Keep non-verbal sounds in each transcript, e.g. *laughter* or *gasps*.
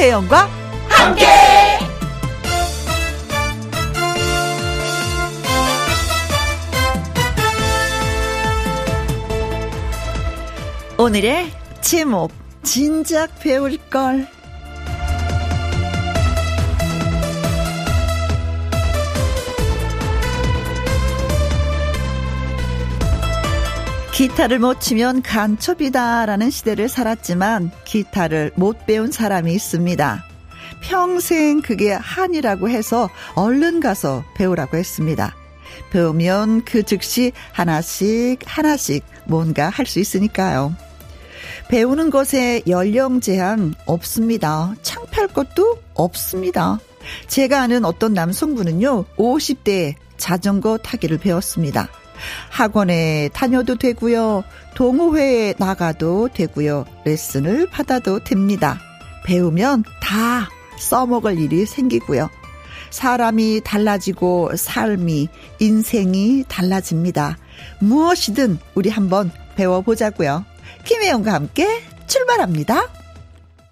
김혜영과 함께. 오늘의 제목 진작 배울 걸. 기타를 못 치면 간첩이다라는 시대를 살았지만 기타를 못 배운 사람이 있습니다. 평생 그게 한이라고 해서 얼른 가서 배우라고 했습니다. 배우면 그 즉시 하나씩 하나씩 뭔가 할 수 있으니까요. 배우는 것에 연령 제한 없습니다. 창피할 것도 없습니다. 제가 아는 어떤 남성분은요, 50대에 자전거 타기를 배웠습니다. 학원에 다녀도 되고요. 동호회에 나가도 되고요. 레슨을 받아도 됩니다. 배우면 다 써먹을 일이 생기고요. 사람이 달라지고 삶이, 인생이 달라집니다. 무엇이든 우리 한번 배워보자고요. 김혜영과 함께 출발합니다.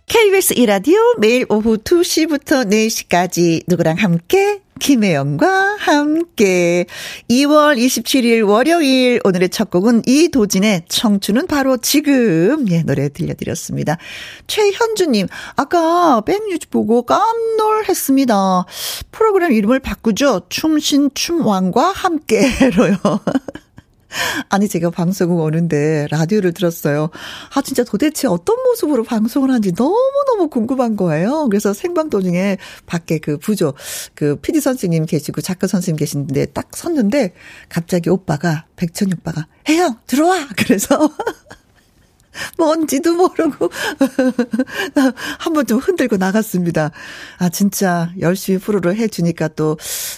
KBS 이라디오 매일 오후 2시부터 4시까지 누구랑 함께 김혜영과 함께 2월 27일 월요일 오늘의 첫 곡은 이도진의 청춘은 바로 지금 예 노래 들려드렸습니다. 최현주님 아까 백뮤즈 보고 깜놀했습니다. 프로그램 이름을 바꾸죠. 춤신 춤왕과 함께로요. *laughs* *laughs* 아니, 제가 방송국 오는데 라디오를 들었어요. 아, 진짜 도대체 어떤 모습으로 방송을 하는지 너무너무 궁금한 거예요. 그래서 생방 도중에 밖에 그 부조, 그 PD 선생님 계시고 작가 선생님 계신데 딱 섰는데 갑자기 오빠가, 백천이 오빠가, 혜영, 들어와! 그래서 *laughs* 뭔지도 모르고 *laughs* 한 번 좀 흔들고 나갔습니다. 아 진짜 열심히 프로를 해주니까 또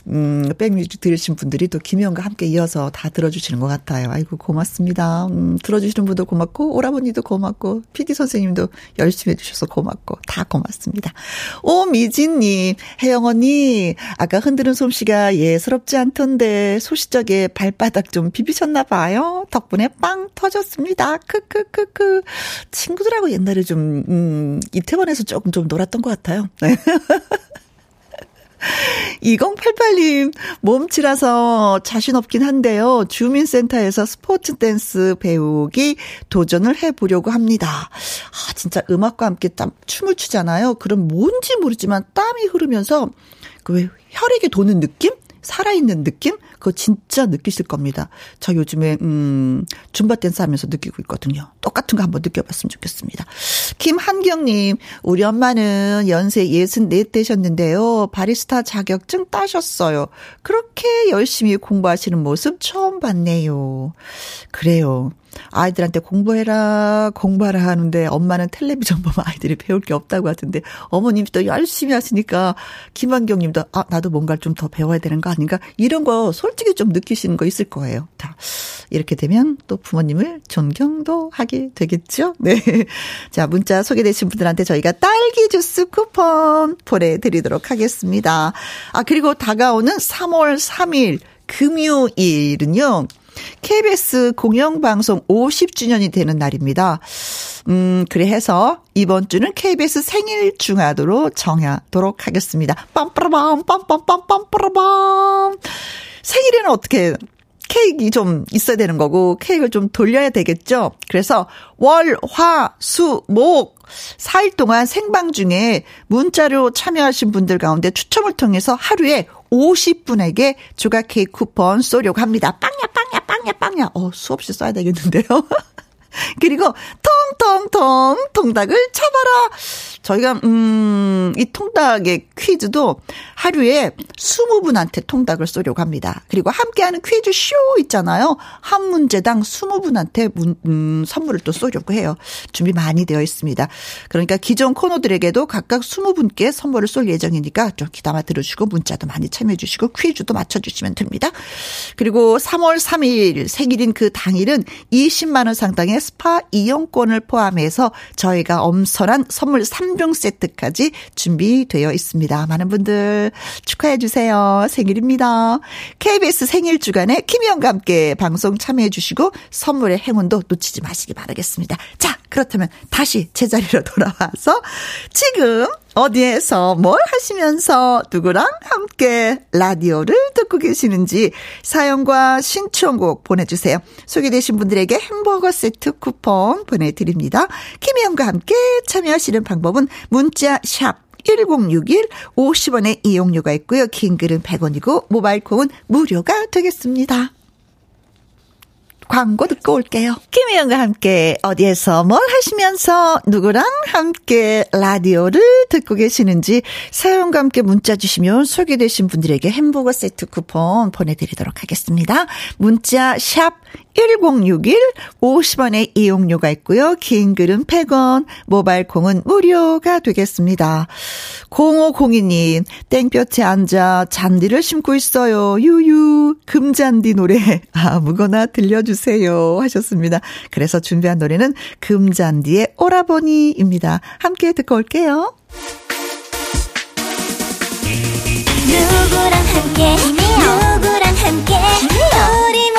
음 백뮤직 들으신 분들이 또 김희영과 함께 이어서 다 들어주시는 것 같아요. 아이고 고맙습니다. 음, 들어주시는 분도 고맙고 오라버니도 고맙고 PD 선생님도 열심히 해주셔서 고맙고 다 고맙습니다. 오미진님 혜영 언니 아까 흔드는 솜씨가 예스럽지 않던데 소시적에 발바닥 좀 비비셨나 봐요. 덕분에 빵 터졌습니다. 크크크크. 친구들하고 옛날에 좀, 음, 이태원에서 조금 좀 놀았던 것 같아요. 네. 2088님, 몸치라서 자신 없긴 한데요. 주민센터에서 스포츠 댄스 배우기 도전을 해보려고 합니다. 아, 진짜 음악과 함께 땀, 춤을 추잖아요. 그럼 뭔지 모르지만 땀이 흐르면서 그 왜 혈액이 도는 느낌? 살아있는 느낌? 그거 진짜 느끼실 겁니다. 저 요즘에, 음, 줌바 댄스 하면서 느끼고 있거든요. 똑같은 거 한번 느껴봤으면 좋겠습니다. 김한경님, 우리 엄마는 연세 64 되셨는데요. 바리스타 자격증 따셨어요. 그렇게 열심히 공부하시는 모습 처음 봤네요. 그래요. 아이들한테 공부해라, 공부하라 하는데 엄마는 텔레비전 보면 아이들이 배울 게 없다고 하던데 어머님이 또 열심히 하시니까 김한경 님도 아, 나도 뭔가를 좀 더 배워야 되는 거 아닌가? 이런 거 솔직히 좀 느끼시는 거 있을 거예요. 다. 이렇게 되면 또 부모님을 존경도 하게 되겠죠? 네. *laughs* 자, 문자 소개되신 분들한테 저희가 딸기 주스 쿠폰 보내드리도록 하겠습니다. 아, 그리고 다가오는 3월 3일 금요일은요. KBS 공영방송 50주년이 되는 날입니다. 음, 그래 해서 이번 주는 KBS 생일 중화도로 정하도록 하겠습니다. 빰빠라밤, 빰빰빰 빰, 빠라밤. 생일에는 어떻게 케이크 좀 있어야 되는 거고 케이크를 좀 돌려야 되겠죠. 그래서 월, 화, 수, 목 4일 동안 생방 중에 문자로 참여하신 분들 가운데 추첨을 통해서 하루에 50분에게 조각 케이크 쿠폰 쏘려고 합니다. 빵야, 빵야, 빵야, 빵야. 어, 수없이 써야 되겠는데요. *laughs* 그리고 통통통 통닭을 쳐봐라. 저희가 음 이 통닭의 퀴즈도 하루에 20분한테 통닭을 쏘려고 합니다. 그리고 함께하는 퀴즈 쇼 있잖아요. 한 문제당 20분한테 문, 음, 선물을 또 쏘려고 해요. 준비 많이 되어 있습니다. 그러니까 기존 코너들에게도 각각 20분께 선물을 쏠 예정이니까 좀 기다려 들어주시고 문자도 많이 참여해 주시고 퀴즈도 맞춰 주시면 됩니다. 그리고 3월 3일 생일인 그 당일은 20만 원 상당의 스파 이용권을 포함해서 저희가 엄선한 선물 3종 세트까지 준비되어. 있습니다. 많은 분들 축하해 주세요. 생일입니다. KBS 생일 주간에 김희영과 함께 방송 참여해 주시고 선물의 행운도 놓치지 마시기 바라겠습니다. 자, 그렇다면 다시 제자리로 *laughs* 돌아와서 지금 어디에서 뭘 하시면서 누구랑 함께 라디오를 듣고 계시는지 사연과 신청곡 보내주세요. 소개되신 분들에게 햄버거 세트 쿠폰 보내드립니다. 김혜영과 함께 참여하시는 방법은 문자 샵 1061, 50원의 이용료가 있고요. 긴 글은 100원이고 모바일 콩은 무료가 되겠습니다. 광고 듣고 올게요. 김혜영과 함께 어디에서 뭘 하시면서 누구랑 함께 라디오를 듣고 계시는지 사연과 함께 문자 주시면 소개되신 분들에게 햄버거 세트 쿠폰 보내드리도록 하겠습니다. 문자 샵1061 50원의 이용료가 있고요. 긴 글은 100원, 모바일 콩은 무료가 되겠습니다. 0502님, 땡볕에 앉아 잔디를 심고 있어요. 유유, 금잔디 노래 아무거나 들려주세요. 하셨습니다. 그래서 준비한 노래는 금잔디의 오라버니입니다. 함께 듣고 올게요. 누구랑 함께, 누구랑 함께, 우리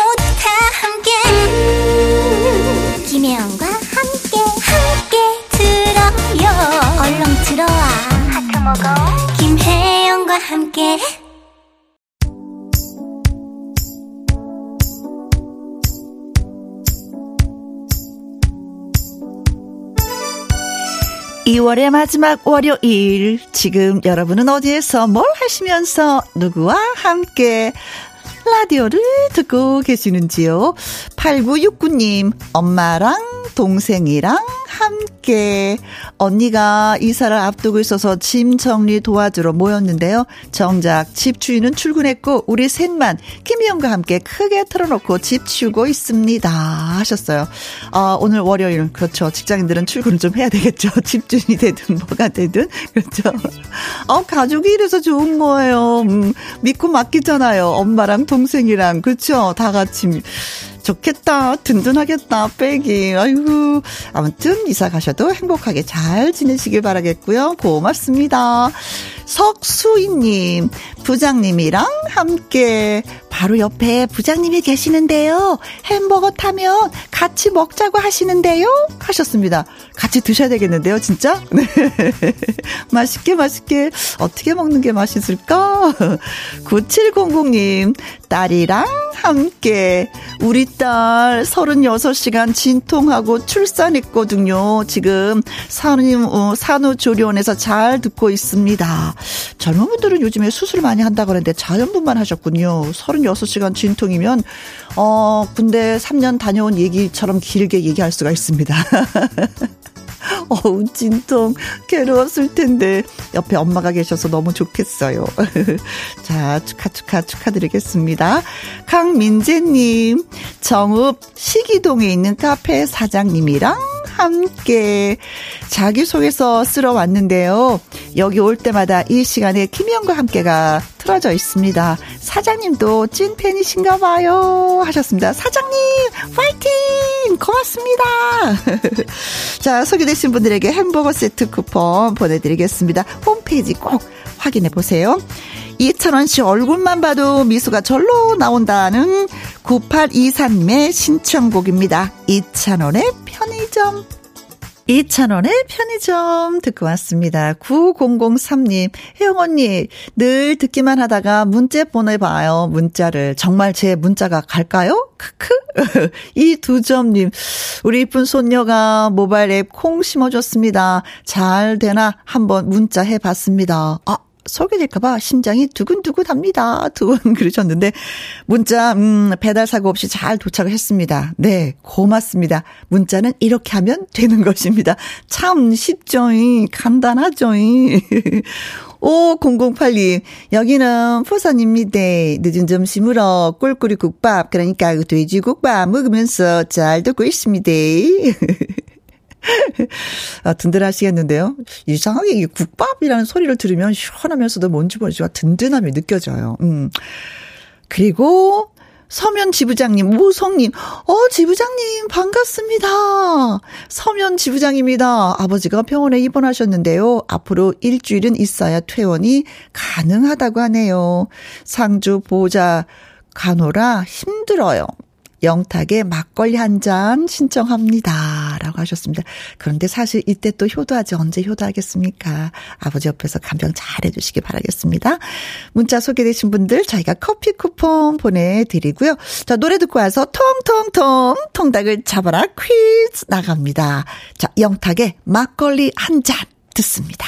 김혜영과 함께 2월의 마지막 월요일. 지금 여러분은 어디에서 뭘 하시면서 누구와 함께 라디오를 듣고 계시는지요? 8969님, 엄마랑 동생이랑 함께 언니가 이사를 앞두고 있어서 짐 정리 도와주러 모였는데요. 정작 집 주인은 출근했고 우리 셋만 김희영과 함께 크게 틀어놓고 집 치우고 있습니다. 하셨어요. 아, 오늘 월요일 그렇죠. 직장인들은 출근을 좀 해야 되겠죠. *laughs* 집주인이 되든 뭐가 되든 그렇죠. 어, 가족이 이래서 좋은 거예요. 음, 믿고 맡기잖아요. 엄마랑 동생이랑 그렇죠. 다 같이 좋겠다. 든든하겠다. 빼기. 아이고. 아무튼 이사 가셔도 행복하게 잘 지내시길 바라겠고요. 고맙습니다. 석수희님, 부장님이랑 함께 바로 옆에 부장님이 계시는데요. 햄버거 타면 같이 먹자고 하시는데요. 하셨습니다. 같이 드셔야 되겠는데요, 진짜? *laughs* 네. 맛있게, 맛있게. 어떻게 먹는 게 맛있을까? 9700님, 딸이랑 함께 우리 딸 36시간 진통하고 출산했거든요. 지금 산후, 어, 산후조리원에서 잘 듣고 있습니다. 젊은 분들은 요즘에 수술 많이 한다 그러는데 자연분만 하셨군요. 36시간 진통이면 어 근데 3년 다녀온 얘기처럼 길게 얘기할 수가 있습니다. *laughs* *laughs* 어우, 진통, 괴로웠을 텐데, 옆에 엄마가 계셔서 너무 좋겠어요. *laughs* 자, 축하, 축하, 축하드리겠습니다. 강민재님, 정읍 시기동에 있는 카페 사장님이랑 함께 자기소개서 쓰러 왔는데요. 여기 올 때마다 이 시간에 김희영과 함께가 틀어져 있습니다. 사장님도 찐팬이신가 봐요. 하셨습니다. 사장님, 파이팅! 고맙습니다. *laughs* 자, 소개 되신 분들에게 햄버거 세트 쿠폰 보내드리겠습니다. 홈페이지 꼭 확인해 보세요. 이찬원 씨 얼굴만 봐도 미소가 절로 나온다는 9824님의 신청곡입니다. 이찬원의 편의점. 이찬원의 편의점 듣고 왔습니다. 9003님, 혜영 언니, 늘 듣기만 하다가 문자 보내봐요. 문자를. 정말 제 문자가 갈까요? 크크. *laughs* 이두 점님, 우리 이쁜 손녀가 모바일 앱 콩 심어줬습니다. 잘 되나 한번 문자 해봤습니다. 아, 소개될까봐 심장이 두근두근 합니다. 두분 *laughs* 그러셨는데, 문자, 음, 배달 사고 없이 잘 도착을 했습니다. 네, 고맙습니다. 문자는 이렇게 하면 되는 것입니다. 참 쉽죠잉, 간단하죠잉. *laughs* 5008님, 여기는 포산입니다. 늦은 점심으로 꿀꿀이 국밥, 그러니까 돼지국밥 먹으면서 잘 듣고 있습니다. *laughs* 아, 든든하시겠는데요? 이상하게 이 국밥이라는 소리를 들으면 시원하면서도 뭔지 모르지만 든든함이 느껴져요. 음. 그리고 서면 지부장님, 모성님, 어, 지부장님, 반갑습니다. 서면 지부장입니다. 아버지가 병원에 입원하셨는데요. 앞으로 일주일은 있어야 퇴원이 가능하다고 하네요. 상주 보자 가노라 힘들어요. 영탁의 막걸리 한 잔 신청합니다. 라고 하셨습니다. 그런데 사실 이때 또 효도하지 언제 효도하겠습니까? 아버지 옆에서 감정 잘 해주시기 바라겠습니다. 문자 소개되신 분들 저희가 커피 쿠폰 보내드리고요. 자, 노래 듣고 와서 통통통 통닭을 잡아라 퀴즈 나갑니다. 자, 영탁의 막걸리 한 잔 듣습니다.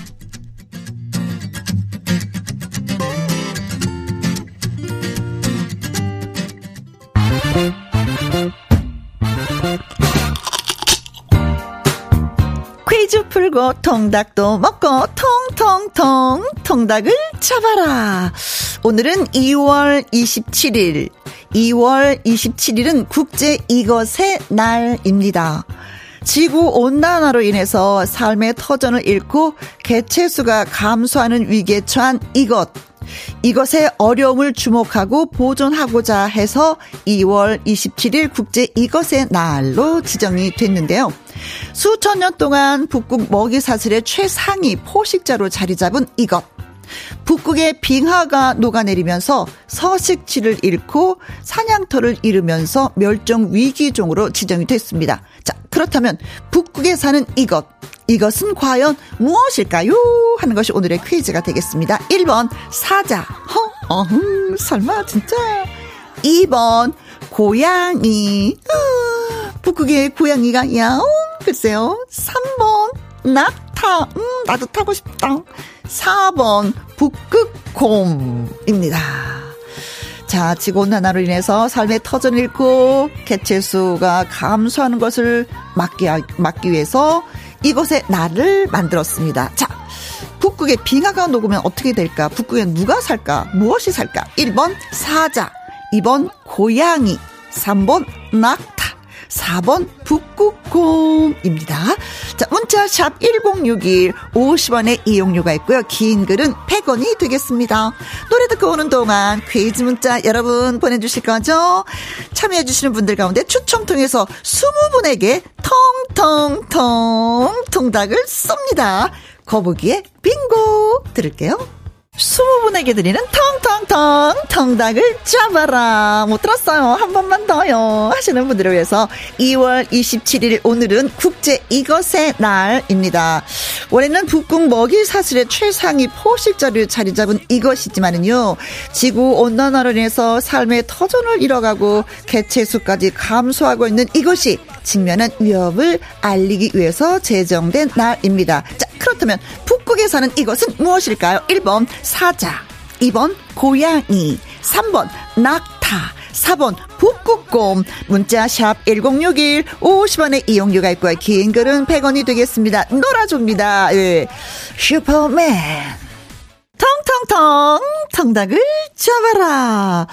풀고 통닭도 먹고 통통통 통닭을 잡아라. 오늘은 2월 27일 2월 27일은 국제 이것의 날입니다. 지구 온난화로 인해서 삶의 터전을 잃고 개체수가 감소하는 위기에 처한 이것. 이것의 어려움을 주목하고 보존하고자 해서 2월 27일 국제 이것의 날로 지정이 됐는데요. 수천 년 동안 북극 먹이 사슬의 최상위 포식자로 자리 잡은 이것. 북극의 빙하가 녹아내리면서 서식지를 잃고 사냥터를 잃으면서 멸종 위기종으로 지정이 됐습니다. 자, 그렇다면 북극에 사는 이것. 이것은 과연 무엇일까요? 하는 것이 오늘의 퀴즈가 되겠습니다. 1번, 사자. 허, 어흥, 설마, 진짜. 2번, 고양이. 어, 북극의 고양이가 야옹, 글쎄요. 3번, 낙타. 음, 나도 타고 싶다. 4번 북극곰입니다. 자, 지구온난화로 인해서 삶의 터전 잃고 개체수가 감소하는 것을 막기, 막기 위해서 이곳에 날을 만들었습니다. 자, 북극에 빙하가 녹으면 어떻게 될까? 북극에 누가 살까? 무엇이 살까? 1번 사자, 2번 고양이, 3번 낙타. 4번 북극곰입니다. 자, 문자 샵 1061, 50원의 이용료가 있고요. 긴 글은 100원이 되겠습니다. 노래 듣고 오는 동안 퀴즈 문자 여러분 보내주실 거죠? 참여해주시는 분들 가운데 추첨 통해서 20분에게 통통통 통닭을 쏩니다. 거북이의 빙고 들을게요. 20분에게 드리는 텅텅텅 텅닭을 잡아라. 못 들었어요. 한 번만 더요. 하시는 분들을 위해서 2월 27일 오늘은 국제 이것의 날입니다. 원래는 북극 먹이 사슬의 최상위 포식자를 자리 잡은 이것이지만은요. 지구 온난화로 인해서 삶의 터전을 잃어가고 개체 수까지 감소하고 있는 이것이 직면한 위협을 알리기 위해서 제정된 날입니다. 자, 그렇다면 북극에 사는 이것은 무엇일까요? 1번 사자, 2번 고양이, 3번 낙타, 4번 북극곰 문자 샵 1061 50원의 이용료가 있고요. 긴 글은 100원이 되겠습니다. 놀아줍니다. 예. 슈퍼맨 텅텅텅 텅닭을 잡아라.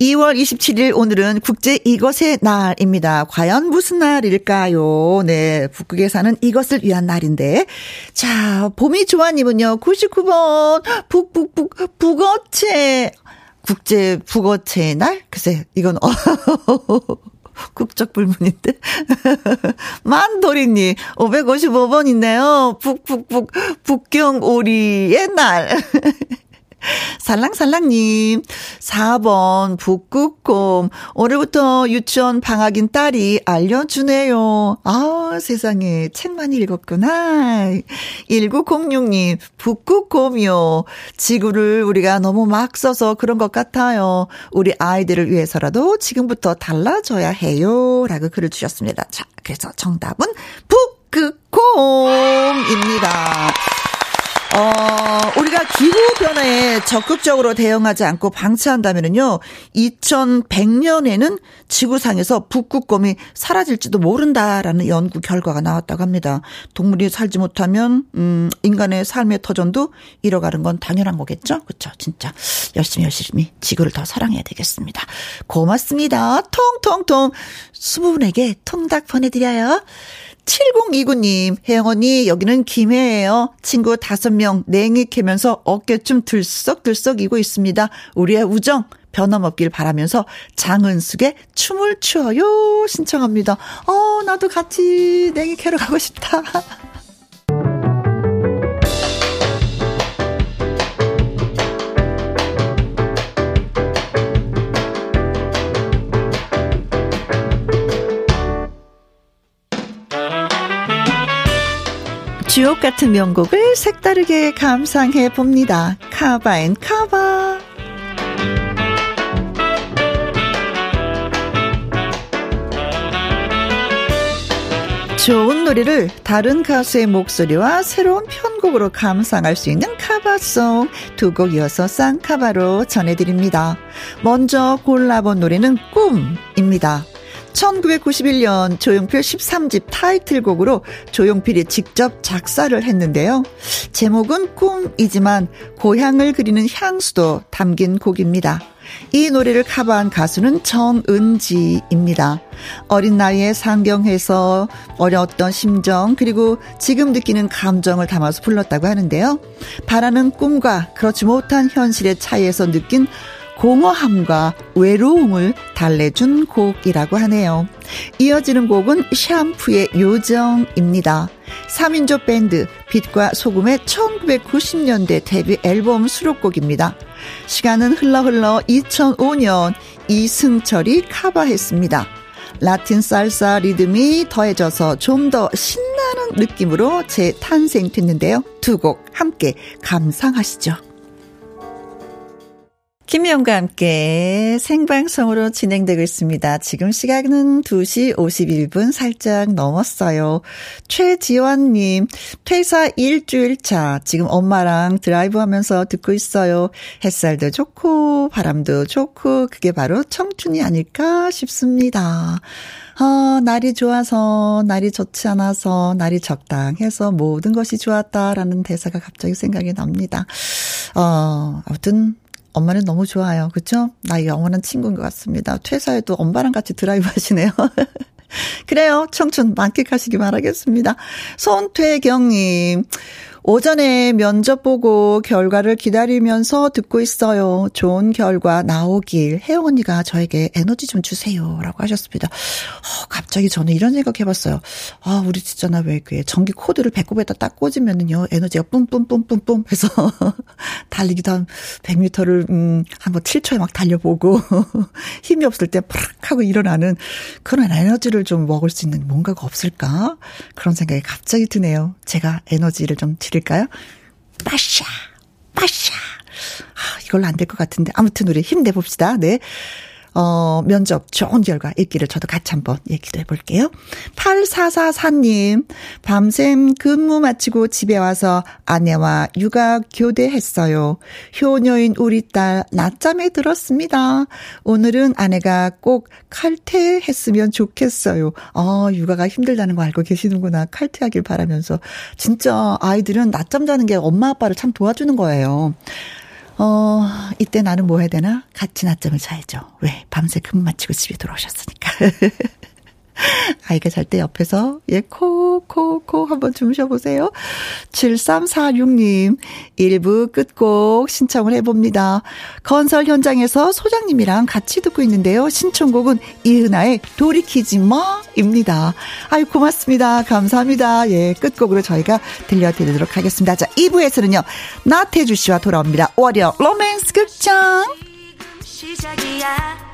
2월 27일 오늘은 국제 이것의 날입니다. 과연 무슨 날일까요? 네, 북극에 사는 이것을 위한 날인데. 자, 봄이 좋아님은요, 99번, 북북북, 북어채. 국제 북어채 날? 글쎄, 이건, 어, *laughs* 국적 불문인데. 만도리님, 555번 있네요. 북북북, 북경 오리의 날. *laughs* 살랑살랑님, 4번, 북극곰. 오늘부터 유치원 방학인 딸이 알려주네요. 아, 세상에, 책 많이 읽었구나. 1906님, 북극곰이요. 지구를 우리가 너무 막 써서 그런 것 같아요. 우리 아이들을 위해서라도 지금부터 달라져야 해요. 라고 글을 주셨습니다. 자, 그래서 정답은 북극곰입니다. 어, 우리가 기후 변화에 적극적으로 대응하지 않고 방치한다면요. 2100년에는 지구상에서 북극곰이 사라질지도 모른다라는 연구 결과가 나왔다고 합니다. 동물이 살지 못하면 음, 인간의 삶의 터전도 잃어가는 건 당연한 거겠죠? 그렇죠? 진짜 열심히 열심히 지구를 더 사랑해야 되겠습니다. 고맙습니다. 통통통 스무 분에게 통닭 보내드려요. 7029님, 혜영 언니, 여기는 김해예요. 친구 다섯 명 냉이 캐면서 어깨춤 들썩들썩 이고 있습니다. 우리의 우정 변함없길 바라면서 장은숙의 춤을 추어요 신청합니다. 어, 나도 같이 냉이 캐러 가고 싶다. *laughs* 주옥 같은 명곡을 색다르게 감상해 봅니다. 카바 앤 카바. 좋은 노래를 다른 가수의 목소리와 새로운 편곡으로 감상할 수 있는 카바송 두 곡 이어서 쌍카바로 전해드립니다. 먼저 골라본 노래는 꿈입니다. 1991년 조용필 13집 타이틀곡으로 조용필이 직접 작사를 했는데요. 제목은 꿈이지만 고향을 그리는 향수도 담긴 곡입니다. 이 노래를 커버한 가수는 정은지입니다. 어린 나이에 상경해서 어려웠던 심정 그리고 지금 느끼는 감정을 담아서 불렀다고 하는데요. 바라는 꿈과 그렇지 못한 현실의 차이에서 느낀 공허함과 외로움을 달래준 곡이라고 하네요. 이어지는 곡은 샴푸의 요정입니다. 3인조 밴드 빛과 소금의 1990년대 데뷔 앨범 수록곡입니다. 시간은 흘러 흘러 2005년 이승철이 카바했습니다. 라틴 살사 리듬이 더해져서 좀 더 신나는 느낌으로 재탄생됐는데요. 두 곡 함께 감상하시죠. 김영과 함께 생방송으로 진행되고 있습니다. 지금 시각은 2시 51분 살짝 넘었어요. 최지원님, 퇴사 일주일 차. 지금 엄마랑 드라이브 하면서 듣고 있어요. 햇살도 좋고, 바람도 좋고, 그게 바로 청춘이 아닐까 싶습니다. 어, 날이 좋아서, 날이 좋지 않아서, 날이 적당해서 모든 것이 좋았다라는 대사가 갑자기 생각이 납니다. 어, 아무튼, 엄마는 너무 좋아요. 그쵸? 나의 영원한 친구인 것 같습니다. 퇴사에도 엄마랑 같이 드라이브 하시네요. *laughs* 그래요. 청춘 만끽하시기 바라겠습니다. 손퇴경님. 오전에 면접 보고 결과를 기다리면서 듣고 있어요. 좋은 결과 나오길 혜영 언니가 저에게 에너지 좀 주세요. 라고 하셨습니다. 어, 갑자기 저는 이런 생각 해봤어요. 아, 우리 진짜 나 왜 그 전기 코드를 배꼽에다 딱 꽂으면은요, 에너지가 뿜뿜뿜뿜뿜 해서 *laughs* 달리기도 한 100m를, 음, 한번 7초에 막 달려보고 *laughs* 힘이 없을 때 푸락 하고 일어나는 그런 에너지를 좀 먹을 수 있는 뭔가가 없을까? 그런 생각이 갑자기 드네요. 제가 에너지를 좀 드릴까요? 빠샤, 빠샤. 아, 이걸로 안 될 것 같은데. 아무튼 우리 힘내봅시다. 네. 어, 면접 좋은 결과 있기를 저도 같이 한번 얘기도 해 볼게요. 8444님, 밤샘 근무 마치고 집에 와서 아내와 육아 교대했어요. 효녀인 우리 딸 낮잠에 들었습니다. 오늘은 아내가 꼭 칼퇴했으면 좋겠어요. 어, 육아가 힘들다는 거 알고 계시는구나. 칼퇴하길 바라면서. 진짜 아이들은 낮잠 자는 게 엄마 아빠를 참 도와주는 거예요. 어, 이때 나는 뭐 해야 되나? 같이 낮잠을 자야죠. 왜? 밤새 근무 마치고 집에 돌아오셨으니까. *laughs* 아이가 잘 때 옆에서, 예, 코, 코, 코 한번 주무셔보세요. 7346님, 1부 끝곡 신청을 해봅니다. 건설 현장에서 소장님이랑 같이 듣고 있는데요. 신청곡은 이은아의 돌이키지 마! 입니다. 아유, 고맙습니다. 감사합니다. 예, 끝곡으로 저희가 들려드리도록 하겠습니다. 자, 2부에서는요, 나태주 씨와 돌아옵니다. 월요 로맨스 극장! 시작이야.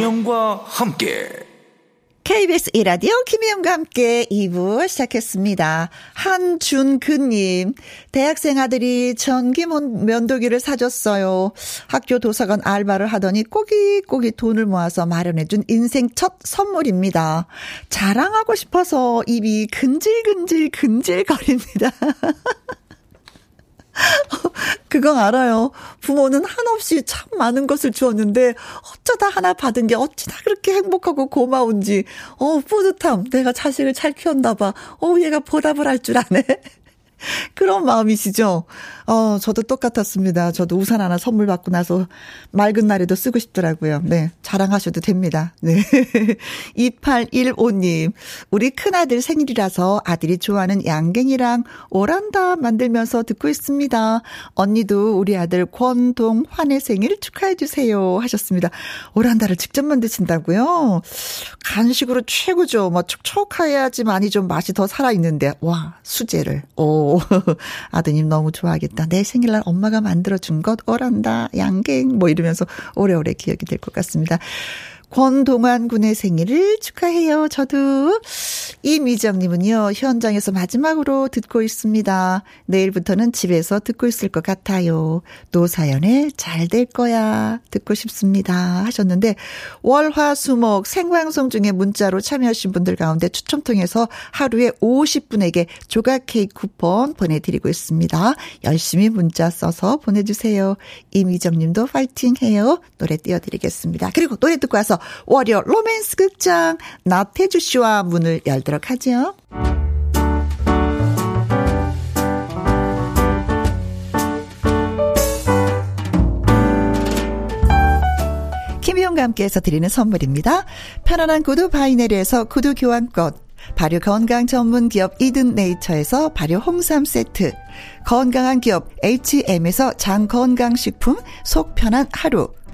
김혜영과 함께 KBS 이라디오 김희영과 함께 2부 시작했습니다. 한준근님, 대학생 아들이 전기 면도기를 사줬어요. 학교 도서관 알바를 하더니 꼬깃꼬깃 돈을 모아서 마련해준 인생 첫 선물입니다. 자랑하고 싶어서 입이 근질근질 근질거립니다. *laughs* *laughs* 그거 알아요. 부모는 한없이 참 많은 것을 주었는데 어쩌다 하나 받은 게 어찌나 그렇게 행복하고 고마운지. 어, 뿌듯함. 내가 자식을 잘 키웠나 봐. 어, 얘가 보답을 할 줄 아네. *laughs* 그런 마음이시죠? 어, 저도 똑같았습니다. 저도 우산 하나 선물 받고 나서 맑은 날에도 쓰고 싶더라고요. 네. 자랑하셔도 됩니다. 네. *laughs* 2815님. 우리 큰아들 생일이라서 아들이 좋아하는 양갱이랑 오란다 만들면서 듣고 있습니다. 언니도 우리 아들 권동환의 생일 축하해주세요. 하셨습니다. 오란다를 직접 만드신다고요? 간식으로 최고죠. 뭐 촉촉해야지 많이 좀 맛이 더 살아있는데. 와, 수제를. 오. *laughs* 아드님 너무 좋아하겠다. 내 생일날 엄마가 만들어준 것 오란다. 양갱. 뭐 이러면서 오래오래 기억이 될 것 같습니다. 권동환 군의 생일을 축하해요. 저도. 이미정님은요, 현장에서 마지막으로 듣고 있습니다. 내일부터는 집에서 듣고 있을 것 같아요. 노사연에 잘 될 거야. 듣고 싶습니다. 하셨는데, 월화수목 생방송 중에 문자로 참여하신 분들 가운데 추첨 통해서 하루에 50분에게 조각 케이크 쿠폰 보내드리고 있습니다. 열심히 문자 써서 보내주세요. 이미정님도 파이팅 해요. 노래 띄워드리겠습니다. 그리고 노래 듣고 와서 월요 로맨스 극장 나태주 씨와 문을 열도록 하죠. 김희용과 함께해서 드리는 선물입니다. 편안한 구두 바이네리에서 구두 교환권 발효 건강 전문 기업 이든 네이처에서 발효 홍삼 세트, 건강한 기업 H&M에서 장 건강식품 속 편한 하루,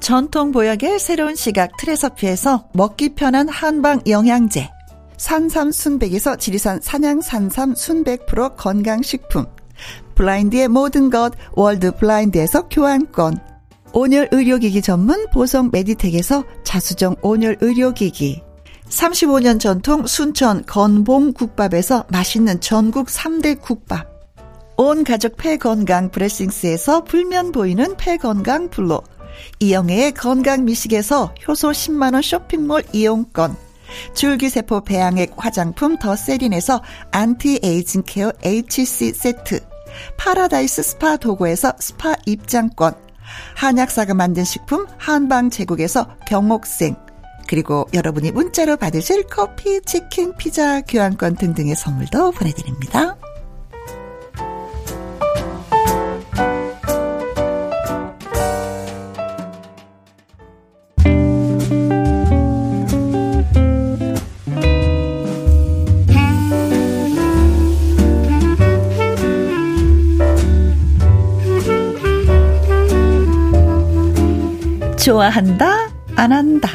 전통 보약의 새로운 시각 트레서피에서 먹기 편한 한방 영양제. 산삼 순백에서 지리산 산양 산삼 순백 프로 건강식품. 블라인드의 모든 것 월드 블라인드에서 교환권. 온열 의료기기 전문 보성 메디텍에서 자수정 온열 의료기기. 35년 전통 순천 건봉 국밥에서 맛있는 전국 3대 국밥. 온 가족 폐건강 브레싱스에서 불면 보이는 폐건강 블로. 이영애의 건강 미식에서 효소 10만원 쇼핑몰 이용권. 줄기세포 배양액 화장품 더 세린에서 anti-aging care HC 세트. 파라다이스 스파 도고에서 스파 입장권. 한약사가 만든 식품 한방 제국에서 경옥생. 그리고 여러분이 문자로 받으실 커피, 치킨, 피자, 교환권 등등의 선물도 보내드립니다. 좋아한다, 안 한다.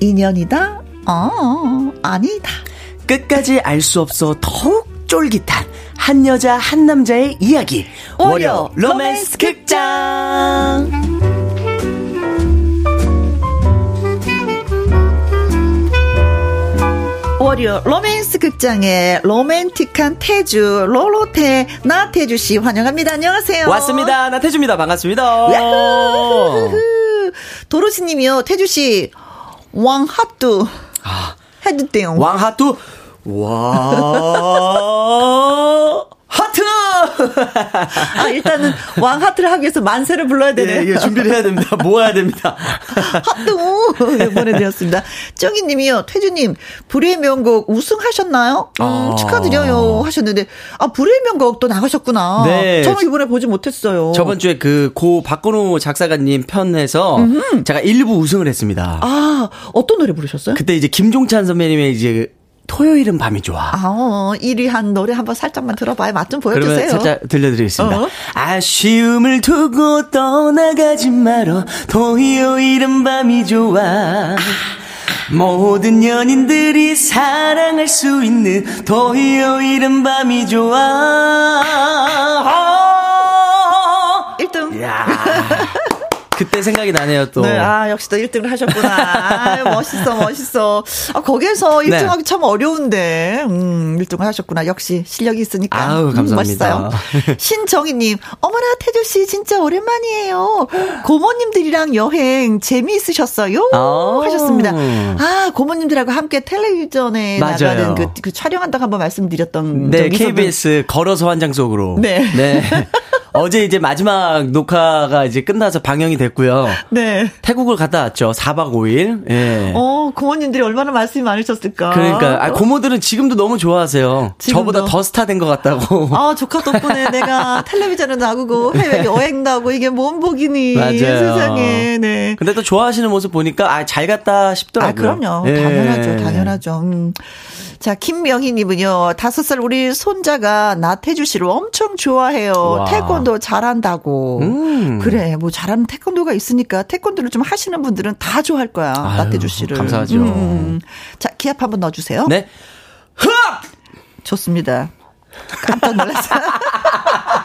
인연이다, 어, 아니다. 끝까지 알 수 없어 더욱 쫄깃한 한 여자 한 남자의 이야기. 월요 로맨스 극장. 월요 로맨스 극장의 로맨틱한 태주 로로테 나태주 씨 환영합니다. 안녕하세요. 왔습니다. 나태주입니다. 반갑습니다. 도로시님이요. 태주 씨 왕핫뚜 아, 해드대요. 왕핫뚜 와 하트 *laughs* 아, 일단은 왕 하트를 하기 위해서 만세를 불러야 되네요. 예, 예, 준비를 해야 됩니다. 모아야 됩니다. *laughs* 하트 보내드렸습니다. 정희님이요, 태주님, 불의 명곡 우승하셨나요? 음, 아. 축하드려요 하셨는데, 아 불의 명곡 또 나가셨구나. 네. 저는 이번에 보지 못했어요. 저번 주에 그 고 박건우 작사가님 편에서 음흠. 제가 일부 우승을 했습니다. 아 어떤 노래 부르셨어요? 그때 이제 김종찬 선배님의 이제 토요일은 밤이 좋아. 아, 어, 1위 한 노래 한번 살짝만 들어봐요. 맛 좀 보여주세요. 그러면 살짝 들려드리겠습니다. 어? 아쉬움을 두고 떠나가지 말어. 토요일은 밤이 좋아. 모든 연인들이 사랑할 수 있는 토요일은 밤이 좋아. 그때 생각이 나네요, 또. 네, 아, 역시 또 1등을 하셨구나. 아, 멋있어, 멋있어. 아, 거기에서 1등 네. 하기 참 어려운데, 음, 1등을 하셨구나. 역시 실력이 있으니까. 아우, 음, 감사합니다. 음, 멋있어요. *laughs* 신정희님, 어머나, 태주씨, 진짜 오랜만이에요. 고모님들이랑 여행 재미있으셨어요? 아~ 하셨습니다. 아, 고모님들하고 함께 텔레비전에 맞아요. 나가는 그, 그 촬영한다고 한번 말씀드렸던 네, KBS 걸어서 환장 속으로. 네. 네. *laughs* 어제 이제 마지막 녹화가 이제 끝나서 방영이 됐고요. 네. 태국을 갔다 왔죠. 4박 5일. 예. 어, 고모님들이 얼마나 말씀이 많으셨을까. 그러니까 아, 고모들은 지금도 너무 좋아하세요. 지금도. 저보다 더 스타 된 것 같다고. 아, 조카 덕분에 내가 *laughs* 텔레비전에 나오고 해외 여행 나오고 이게 뭔 복이니. 맞아요. 세상에. 네. 근데 또 좋아하시는 모습 보니까 아, 잘 갔다 싶더라고요. 아, 그럼요. 예. 당연하죠. 당연하죠. 음. 자, 김명희님은요, 다섯 살 우리 손자가 나태주 씨를 엄청 좋아해요. 와. 태권도 잘한다고. 음. 그래, 뭐 잘하는 태권도가 있으니까 태권도를 좀 하시는 분들은 다 좋아할 거야. 아유, 나태주 씨를. 감사하죠. 음. 음, 음. 자, 기합 한번 넣어주세요. 네. 흐 좋습니다. 깜짝 놀랐어요. *laughs*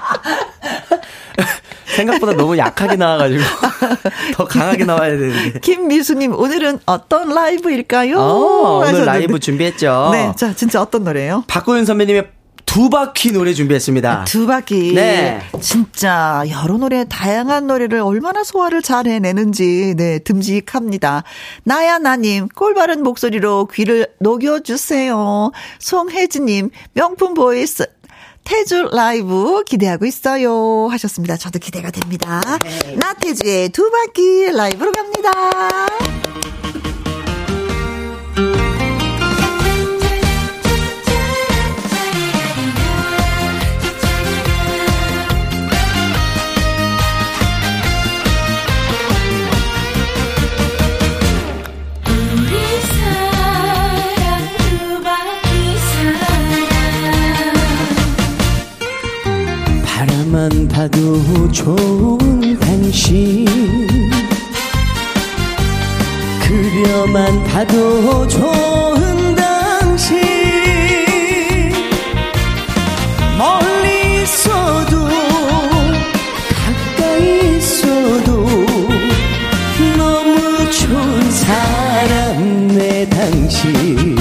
생각보다 너무 약하게 나와가지고 *laughs* 더 강하게 나와야 되는데. 김미수님 오늘은 어떤 라이브일까요? 어, 오늘 라이브 준비했죠. 네, 자 진짜 어떤 노래요? 박고윤 선배님의 두 바퀴 노래 준비했습니다. 아, 두 바퀴. 네. 진짜 여러 노래 다양한 노래를 얼마나 소화를 잘 해내는지 네 듬직합니다. 나야 나님 꿀 바른 목소리로 귀를 녹여주세요. 송혜진님 명품 보이스 태주 라이브 기대하고 있어요. 하셨습니다. 저도 기대가 됩니다. 네. 나태주의 두 바퀴 라이브로 갑니다. 바라만 봐도 좋은 당신. 그려만 봐도 좋은 당신. 멀리 있어도 가까이 있어도 너무 좋은 사람 내 당신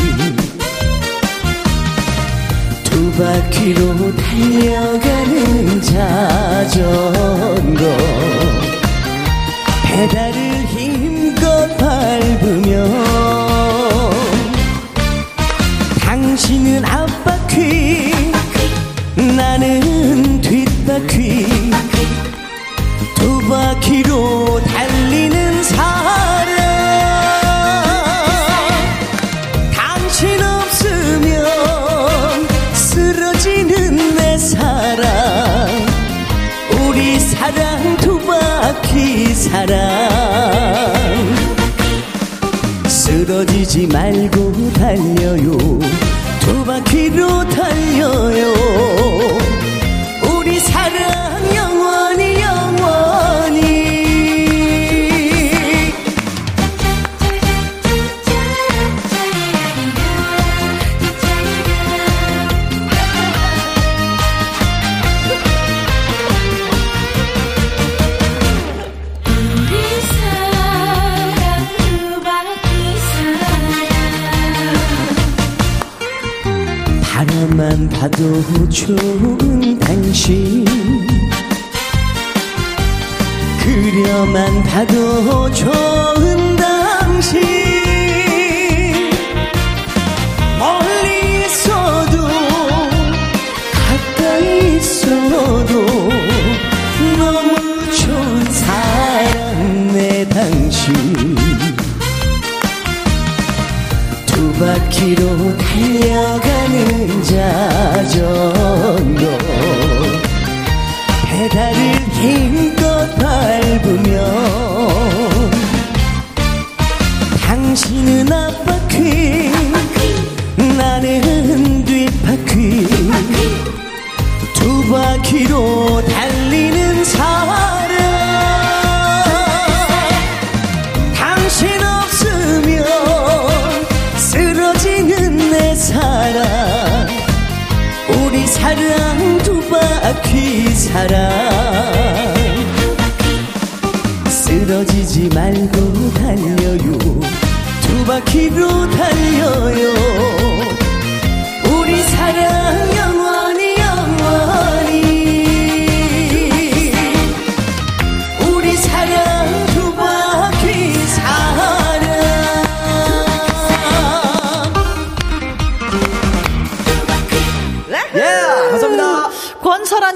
바퀴로 달려가는 자전거? 페달을 사랑 두 바퀴 사랑. 쓰러지지 말고 달려요. 두 바퀴로 달려요 나도 좋은 당신. 그려만 봐도 좋은 당신. 멀리 있어도 가까이 있어도 너무 좋은 사랑 내 당신. 두 바퀴로 달려가 는 자전거 페달을 힘껏 밟으면 사랑 두 바퀴 사랑. 쓰러지지 말고 달려요. 두 바퀴로 달려요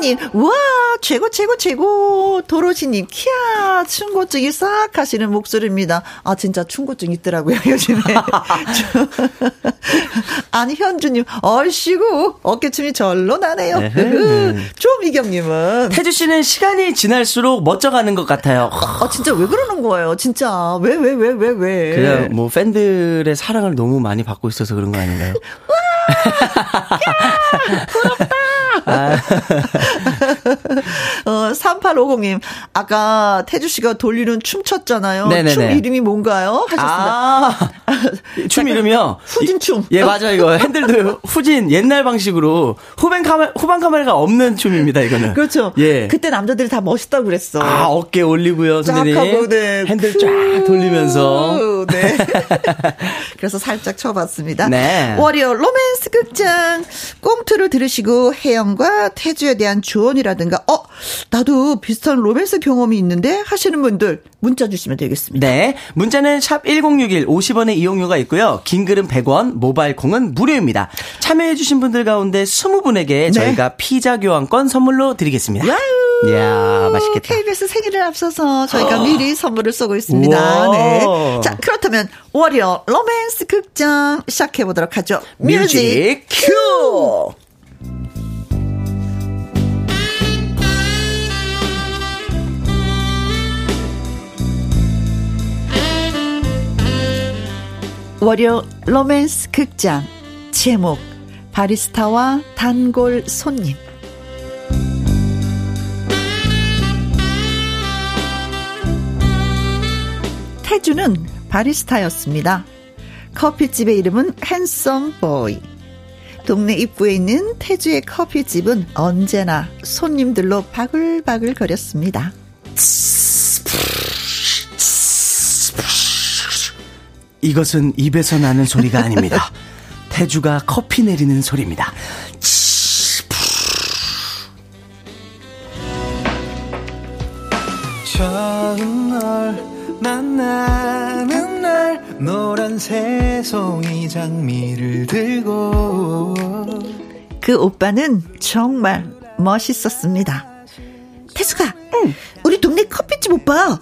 권설아님, 와, 최고, 최고, 최고. 도로시님, 키야, 충고증이 싹 하시는 목소리입니다. 아, 진짜 충고증 있더라고요, 요즘에. *laughs* 아니, 현주님, 얼씨구, 어깨춤이 절로 나네요. 조미경님은. 태주 씨는 시간이 지날수록 멋져가는 것 같아요. 아, 진짜 왜 그러는 거예요? 진짜. 왜, 왜, 왜, 왜, 왜. 그냥 뭐 팬들의 사랑을 너무 많이 받고 있어서 그런 거 아닌가요? 어, 3850님, 아까 태주씨가 돌리는 춤 췄잖아요. 네네네. 춤 이름이 뭔가요? 하셨습니다. 아, 춤 이름이요? 후진춤. 예, 맞아요. 이거 핸들도 후진 옛날 방식으로 후반 카메라, 후반 카메라가 없는 춤입니다, 이거는. 그렇죠. 예. 그때 남자들이 다 멋있다고 그랬어. 아, 어깨 올리고요, 쫙 선생님. 하고, 네. 핸들 쫙 돌리면서. 후, 네. *laughs* 그래서 살짝 쳐봤습니다. 네. 월요 로맨스 극장 꽁트를 들으시고 혜영과 태주에 대한 조언이라든가 어 나도 비슷한 로맨스 경험이 있는데 하시는 분들 문자 주시면 되겠습니다. 네. 문자는 샵 1061, 50원의 이용료가 있고요. 긴 글은 100원, 모바일 콩은 무료입니다. 참여해 주신 분들 가운데 20분에게 저희가 피자 교환권 선물로 드리겠습니다. 네. 와우. 이야, 맛있겠다. KBS 생일을 앞서서 저희가 미리 선물을 쏘고 있습니다. 네. 자, 그렇다면 월요 로맨스 극장 시작해 보도록 하죠. 뮤직 뮤직 큐! 월요 로맨스 극장 제목 바리스타와 단골 손님 태주는 바리스타였습니다. 커피집의 이름은 핸섬 보이. 동네 입구에 있는 태주의 커피집은 언제나 손님들로 바글바글 거렸습니다. 이것은 입에서 나는 소리가 아닙니다. *laughs* 태주가 커피 내리는 소리입니다. 처음 널 만나는 날 노란 새송이 장미를 들고 그 오빠는 정말 멋있었습니다. 태수가, 우리 동네 커피집 오빠, 야,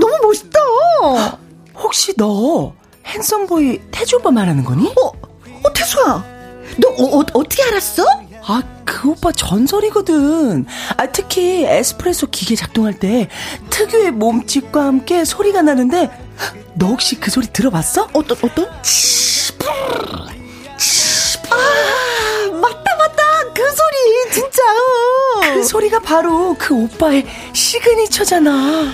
너무 멋있다. 혹시 너 핸섬보이 태주 오빠 말하는 거니? 어, 어, 태수야, 너 어, 어, 떻게 알았어? 아, 그 오빠 전설이거든. 아, 특히 에스프레소 기계 작동할 때 특유의 몸짓과 함께 소리가 나는데 너 혹시 그 소리 들어봤어? 어떤, 어떤? 아, 맞다, 맞다. 그 소리, 진짜. 그 소리가 바로 그 오빠의 시그니처잖아.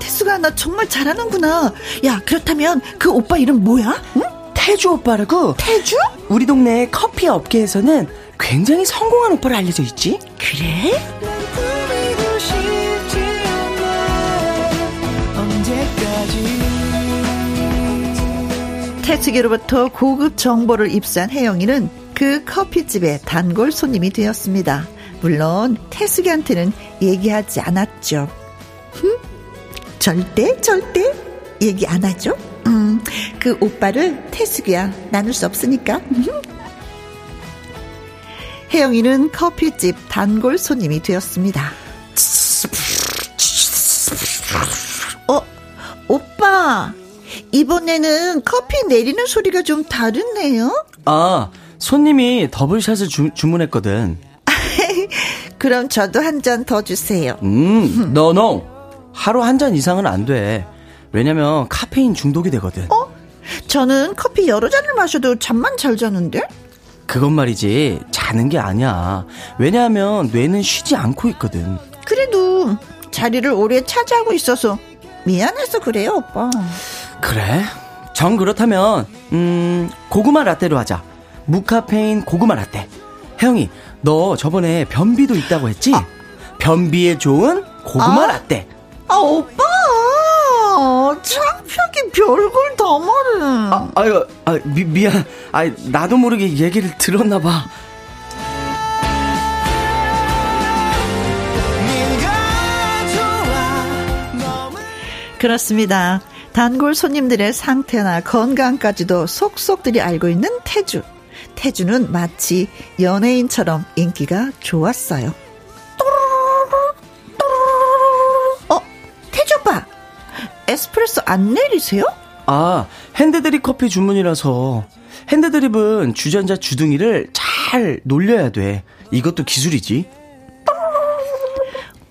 태수가 나 정말 잘하는구나. 야, 그렇다면 그 오빠 이름 뭐야? 응? 태주 오빠라고 태주? 우리 동네 커피 업계에서는 굉장히 성공한 오빠로 알려져 있지. 그래? 꾸미고 싶지 않아 언제까지 태숙이로부터 고급 정보를 입수한 혜영이는 그 커피집의 단골 손님이 되었습니다. 물론 태숙이한테는 얘기하지 않았죠. 흠? 절대 절대 얘기 안 하죠. 음, 그 오빠를 태숙이야 나눌 수 없으니까. 혜영이는 커피집 단골 손님이 되었습니다. 어, 오빠. 이번에는 커피 내리는 소리가 좀 다르네요? 아, 손님이 더블샷을 주, 주문했거든. *laughs* 그럼 저도 한 잔 더 주세요. 음, no, no. 하루 한 잔 이상은 안 돼. 왜냐면 카페인 중독이 되거든. 어? 저는 커피 여러 잔을 마셔도 잠만 잘 자는데? 그건 말이지, 자는 게 아니야. 왜냐하면 뇌는 쉬지 않고 있거든. 그래도 자리를 오래 차지하고 있어서 미안해서 그래요, 오빠. 그래? 정 그렇다면, 음, 고구마 라떼로 하자. 무카페인 고구마 라떼. 혜영이, 너 저번에 변비도 있다고 했지? 변비에 좋은 고구마 아? 라떼. 아, 오빠! 창피하게 별걸 다 말해. 아, 아유, 아, 미, 미안. 아, 나도 모르게 얘기를 들었나 봐. 그렇습니다. 단골 손님들의 상태나 건강까지도 속속들이 알고 있는 태주. 태주는 마치 연예인처럼 인기가 좋았어요. 에스프레소 안 내리세요? 아, 핸드드립 커피 주문이라서. 핸드드립은 주전자 주둥이를 잘 놀려야 돼. 이것도 기술이지.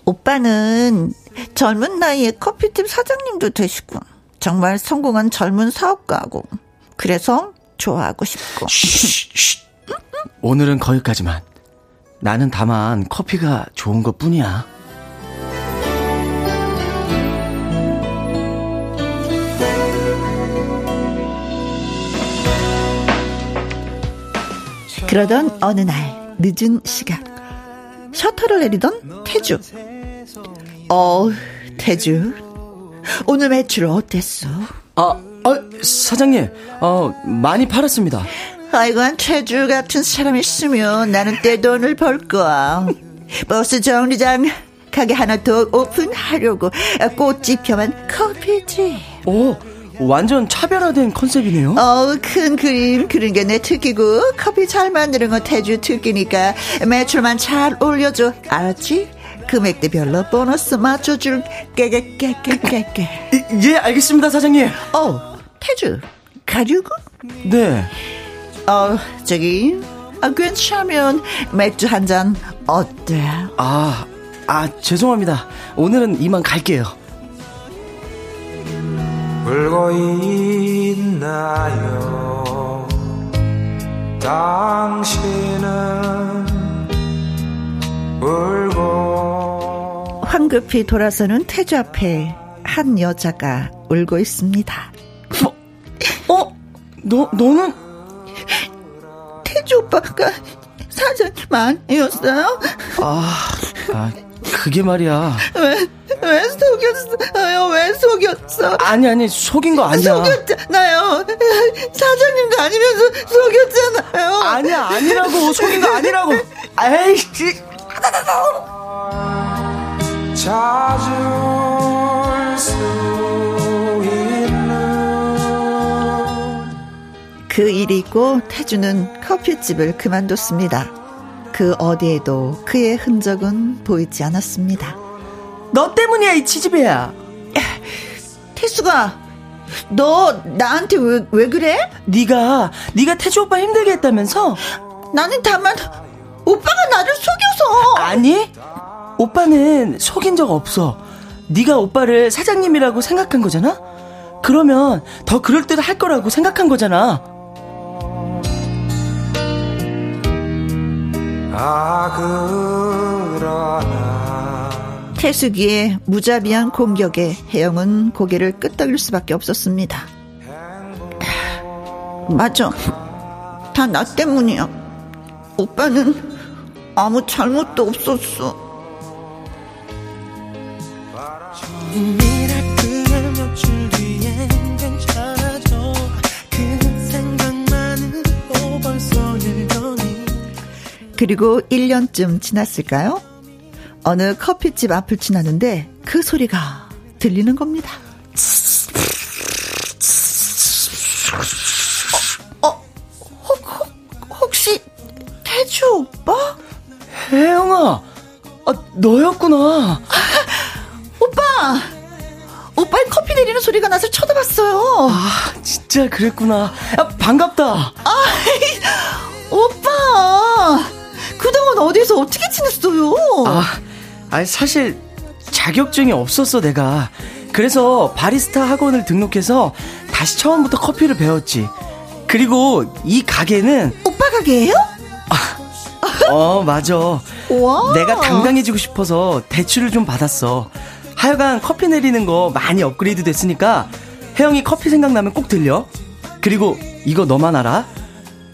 오빠는 젊은 나이에 커피집 사장님도 되시고 정말 성공한 젊은 사업가고 그래서 좋아하고 싶고 쉬, 쉬. 오늘은 거기까지만. 나는 다만 커피가 좋은 것 뿐이야. 그러던 어느 날 늦은 시간 셔터를 내리던 태주 어 태주 오늘 매출 어땠어? 아, 아, 사장님, 어, 많이 팔았습니다. 아이고 한 태주 같은 사람이 있으면 나는 떼 돈을 벌 거야 버스 정류장 가게 하나 더 오픈하려고 꽃집겸한 커피집 오, 완전 차별화된 컨셉이네요. 어우 큰 그림 그린 게 내 특기고 커피 잘 만드는 건 태주 특기니까 매출만 잘 올려줘 알았지? 금액대별로 보너스 맞춰줄 깨깨깨깨깨깨 이- 예, 알겠습니다, 사장님. 어 태주 가려고? 네. 어 저기 아, 괜찮으면 맥주 한 잔 어때? 아, 아, 죄송합니다. 오늘은 이만 갈게요. 울고 있나요 당신은 울고 황급히 돌아서는 태주 앞에 한 여자가 울고 있습니다 어? 너, 너는? 태주 오빠가 사장님 아니었어요? 아, 아, 그게 말이야. 왜, 왜 속였어요? 왜 속였어? 아니, 아니, 속인 거 아니야. 속였잖아요. 사장님도 아니면서 속였잖아요. 아니야, 아니라고. 속인 거 아니라고. 에이씨. 그 일이 있고 태주는 커피집을 그만뒀습니다. 그 어디에도 그의 흔적은 보이지 않았습니다. 너 때문이야, 이 치즈배야. 태수가 너 나한테 왜, 왜 그래? 네가 네가 태주 오빠 힘들게 했다면서? 나는 다만 오빠가 나를 속여서 아니? 오빠는 속인 적 없어. 네가 오빠를 사장님이라고 생각한 거잖아? 그러면 더 그럴듯 할 거라고 생각한 거잖아. 태수기의 무자비한 공격에 혜영은 고개를 끄덕일 수밖에 없었습니다. 맞아. 다 나 때문이야. 오빠는 아무 잘못도 없었어. 그리고 1년쯤 지났을까요? 어느 커피집 앞을 지나는데 그 소리가 들리는 겁니다. 어, 어, 혹, 혹, 혹시 태주 오빠? 혜영아, 아, 너였구나. 오빠! *laughs* 오빠 오빠의 커피 내리는 소리가 나서 쳐다봤어요. 아, 진짜 그랬구나. 야, 반갑다. 오빠! 그동안 어디서 어떻게 지냈어요? 아, 아니, 사실 자격증이 없었어, 내가. 그래서 바리스타 학원을 등록해서 다시 처음부터 커피를 배웠지. 그리고 이 가게는, 오빠 가게예요? 어, 맞아. 와. 내가 당당해지고 싶어서 대출을 좀 받았어. 하여간 커피 내리는 거 많이 업그레이드 됐으니까 혜영이 커피 생각나면 꼭 들려. 그리고 이거 너만 알아?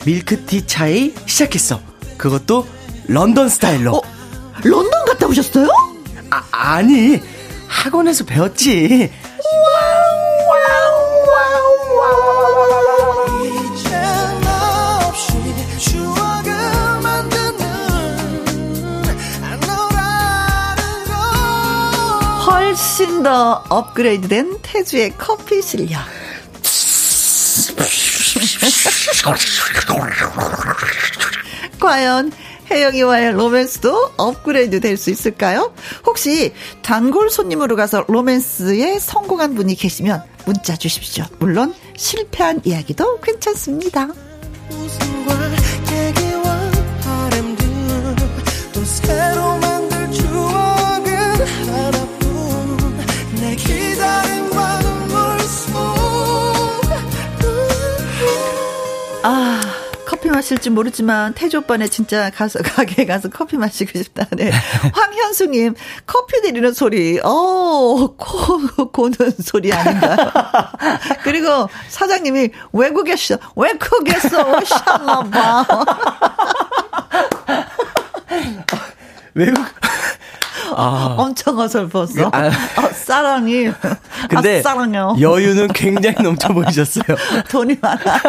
밀크티 차이 시작했어. 그것도 런던 스타일로. 어, 런던 갔다 오셨어요? 아, 아니, 학원에서 배웠지. 훨씬 더 업그레이드된 태주의 커피 실력. *laughs* 과연 혜영이와의 로맨스도 업그레이드 될 수 있을까요? 혹시 단골 손님으로 가서 로맨스에 성공한 분이 계시면 문자 주십시오. 물론 실패한 이야기도 괜찮습니다. 웃음과 얘기와 바람들 또 새로 만 커피 마실 줄 모르지만 태조 오빠네 진짜 가서 *laughs* 가게 가서 커피 마시고 싶다. 네. *laughs* 황현수님 커피 내리는 소리, 어, 코 고는 소리 아닌가요? *laughs* 그리고 사장님이 외국에서 외국에서 오셨나 봐. 외국. 아. 엄청 어설펐어. 아. 어, 사랑이. 근데 아, 사랑해요. 여유는 굉장히 넘쳐 보이셨어요. *laughs* 돈이 많아.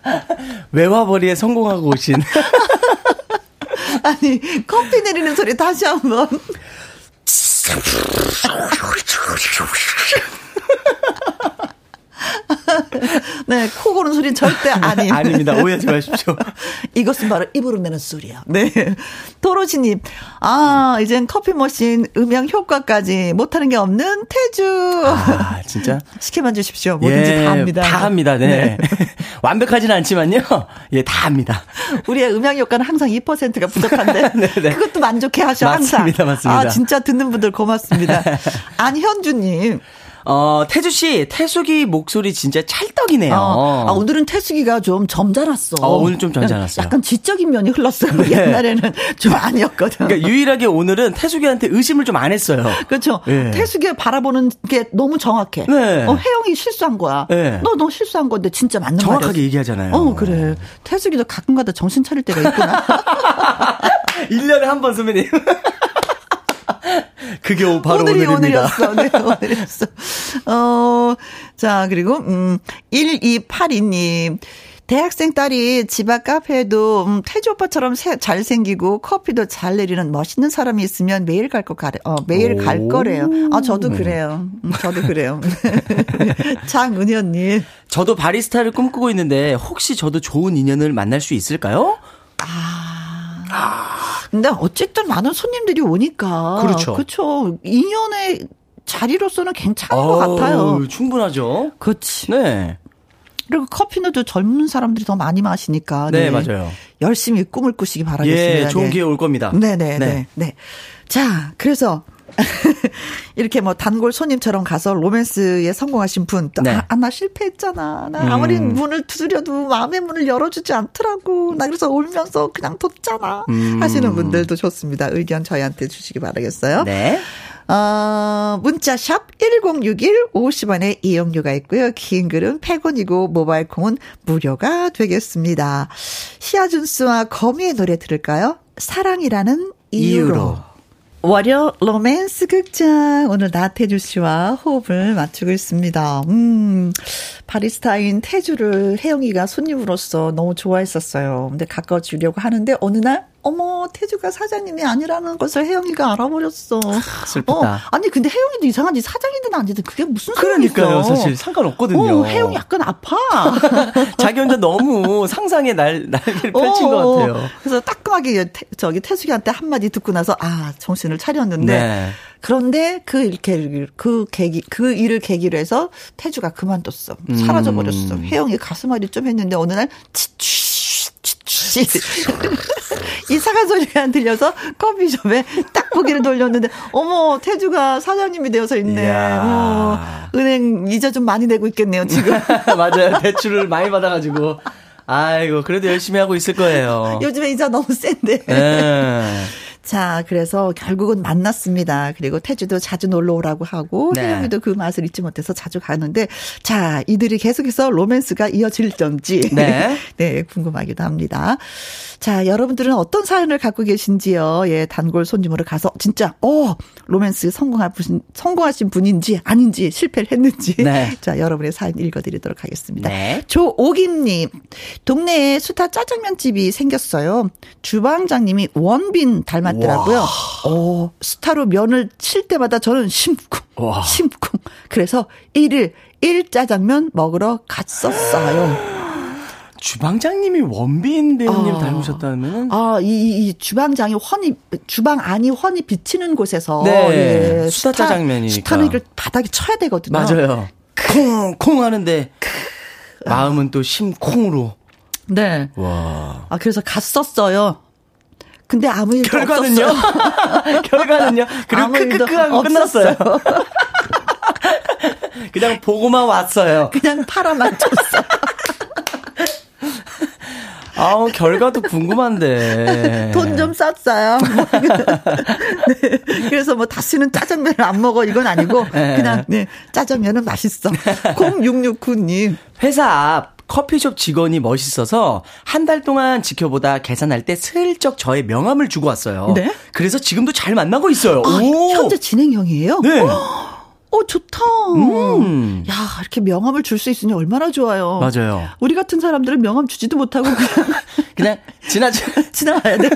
*laughs* 외화벌이에 성공하고 오신. *laughs* 아니 커피 내리는 소리 다시 한 번. *laughs* 네, 코 고는 소리는 절대 아니에요. 아닙니다. 오해하지 마십시오. *laughs* 이것은 바로 입으로 내는 소리야. 네. 도로시님, 아, 이젠 커피 머신 음향 효과까지 못하는 게 없는 태주. 아, 진짜? *laughs* 시켜만 주십시오. 뭐든지 다 합니다. 다 합니다. 네. 완벽하진 않지만요. 예, 다 합니다. 우리의 음향 효과는 항상 2%가 부족한데. 네, 네. 그것도 만족해 하셔, 항상. 맞습니다, 맞습니다. 아, 진짜 듣는 분들 고맙습니다. 안현주님. 어, 태주 씨, 태숙이 목소리 진짜 찰떡이네요. 어, 아, 오늘은 태숙이가 좀 점잖았어. 어, 오늘 좀 점잖았어요. 약간 지적인 면이 흘렀어요. 네. 옛날에는 좀 아니었거든. 그러니까 유일하게 오늘은 태숙이한테 의심을 좀 안 했어요. 그렇죠. 예. 태숙이를 바라보는 게 너무 정확해. 네. 어, 혜영이 실수한 거야. 네. 너, 너 실수한 건데 진짜 맞는 말이야. 정확하게 얘기하잖아요. 어, 그래. 태숙이도 가끔가다 정신 차릴 때가 있구나. *laughs* 1년에 한 번 선배님. 그게 오- 바로 오늘이 오늘입니다. 오늘이었어. 네, 오늘이었어. 어, 자, 그리고, 음, 1282님. 대학생 딸이 집 앞 카페에도 음, 태주 오빠처럼 새- 잘생기고 커피도 잘 내리는 멋있는 사람이 있으면 매일 갈 거 가래. 어, 매일 갈 오. 거래요. 아, 저도 그래요. 음, 저도 그래요. *laughs* 장은현님. 저도 바리스타를 꿈꾸고 있는데 혹시 저도 좋은 인연을 만날 수 있을까요? 근데 어쨌든 많은 손님들이 오니까. 그렇죠. 그렇죠. 2년의 자리로서는 괜찮은 것 같아요. 충분하죠. 그렇지. 네. 그리고 커피는 또 젊은 사람들이 더 많이 마시니까. 네, 맞아요. 열심히 꿈을 꾸시기 바라겠습니다. 예, 좋은 네. 기회 올 겁니다. 네네, 네. 네. 자, 그래서. *laughs* 이렇게 뭐 단골 손님처럼 가서 로맨스에 성공하신 분, 또, 네. 아, 아, 나 실패했잖아. 나 음. 아무리 문을 두드려도 마음의 문을 열어주지 않더라고. 나 그래서 울면서 그냥 뒀잖아. 음. 하시는 분들도 좋습니다. 의견 저희한테 주시기 바라겠어요. 네. 어, 문자샵 1061 50원의 이용료가 있고요. 긴 글은 100원이고 모바일 콩은 무료가 되겠습니다. 시아준스와 거미의 노래 들을까요? 사랑이라는 이유로. 이유로. 월요 로맨스 극장 오늘 나태주 씨와 호흡을 맞추고 있습니다. 음, 바리스타인 태주를 혜영이가 손님으로서 너무 좋아했었어요. 근데 가까워지려고 하는데 어느 날 어머, 태주가 사장님이 아니라는 것을 혜영이가 알아버렸어. 슬프다. 어, 아니, 근데 혜영이도 이상하지. 사장이든 아니든 그게 무슨 그러니까요, 있어. 사실 상관없거든요. 어, 혜영이 약간 아파. *laughs* 자기 혼자 너무 상상의 날, 날개를 펼친 어, 것 같아요. 그래서 따끔하게 태, 저기 태숙이한테 한마디 듣고 나서 아 정신을 차렸는데 네. 그런데 그 이렇게 그 계기 그 일을 계기로 해서 태주가 그만뒀어 사라져 버렸어 음. 혜영이 가슴앓이 좀 했는데 어느 날 치취 치취 *laughs* 이상한 소리가 들려서 커피숍에 딱 고개를 돌렸는데 어머 태주가 사장님이 되어서 있네. 어, 은행 이자 좀 많이 내고 있겠네요 지금 *laughs* 맞아요. 대출을 많이 받아가지고. 아이고, 그래도 열심히 하고 있을 거예요. 요즘에 이자 너무 센데 네. 자, 그래서 결국은 만났습니다. 그리고 태주도 자주 놀러 오라고 하고, 네. 혜영이도 그 맛을 잊지 못해서 자주 가는데, 자, 이들이 계속해서 로맨스가 이어질 점지. 네. *laughs* 네, 궁금하기도 합니다. 자, 여러분들은 어떤 사연을 갖고 계신지요? 예, 단골 손님으로 가서 진짜, 어, 로맨스 성공한 분, 성공하신 분인지 아닌지 실패를 했는지. 네. *laughs* 자, 여러분의 사연 읽어 드리도록 하겠습니다. 네. 조오김 님, 동네에 수타 짜장면 집이 생겼어요. 주방장님이 원빈 닮았더라고요. 어, 수타로 면을 칠 때마다 저는 심쿵, 와. 심쿵. 그래서 1일 1짜장면 먹으러 갔었어요. *gasps* *laughs* 주방장님이 원빈 배우님 아. 닮으셨다면? 아, 이, 이, 이 주방장이 훤히, 주방 안이 환히 비치는 곳에서. 네, 예, 수타 짜장면이니까. 수타는 이걸 바닥에 쳐야 되거든요. 맞아요. 콩, 콩 하는데, 마음은 또 심콩으로. 네. 와. 아, 그래서 갔었어요. 근데 아무 일도 결과는요? 없었어요. *laughs* 결과는요? 그리고 크크크하고 끝났어요. *laughs* 그냥 보고만 왔어요. 그냥 팔아만 쳤어. 아우, 결과도 궁금한데. *laughs* 돈 좀 쌌어요. 뭐 *laughs* 네. 그래서 뭐 다시는 짜장면을 안 먹어 이건 아니고 네. 그냥 네 짜장면은 맛있어. *laughs* 0669님. 회사 앞 커피숍 직원이 멋있어서 한 달 동안 지켜보다 계산할 때 슬쩍 저의 명함을 주고 왔어요. 네? 그래서 지금도 잘 만나고 있어요. 아, 오! 현재 진행형이에요? 네. 어 좋다. 음. 야 이렇게 명함을 줄 수 있으니 얼마나 좋아요. 맞아요. 우리 같은 사람들은 명함 주지도 못하고 그냥 *laughs* 그냥 지나쳐. *laughs* 지나가야 돼.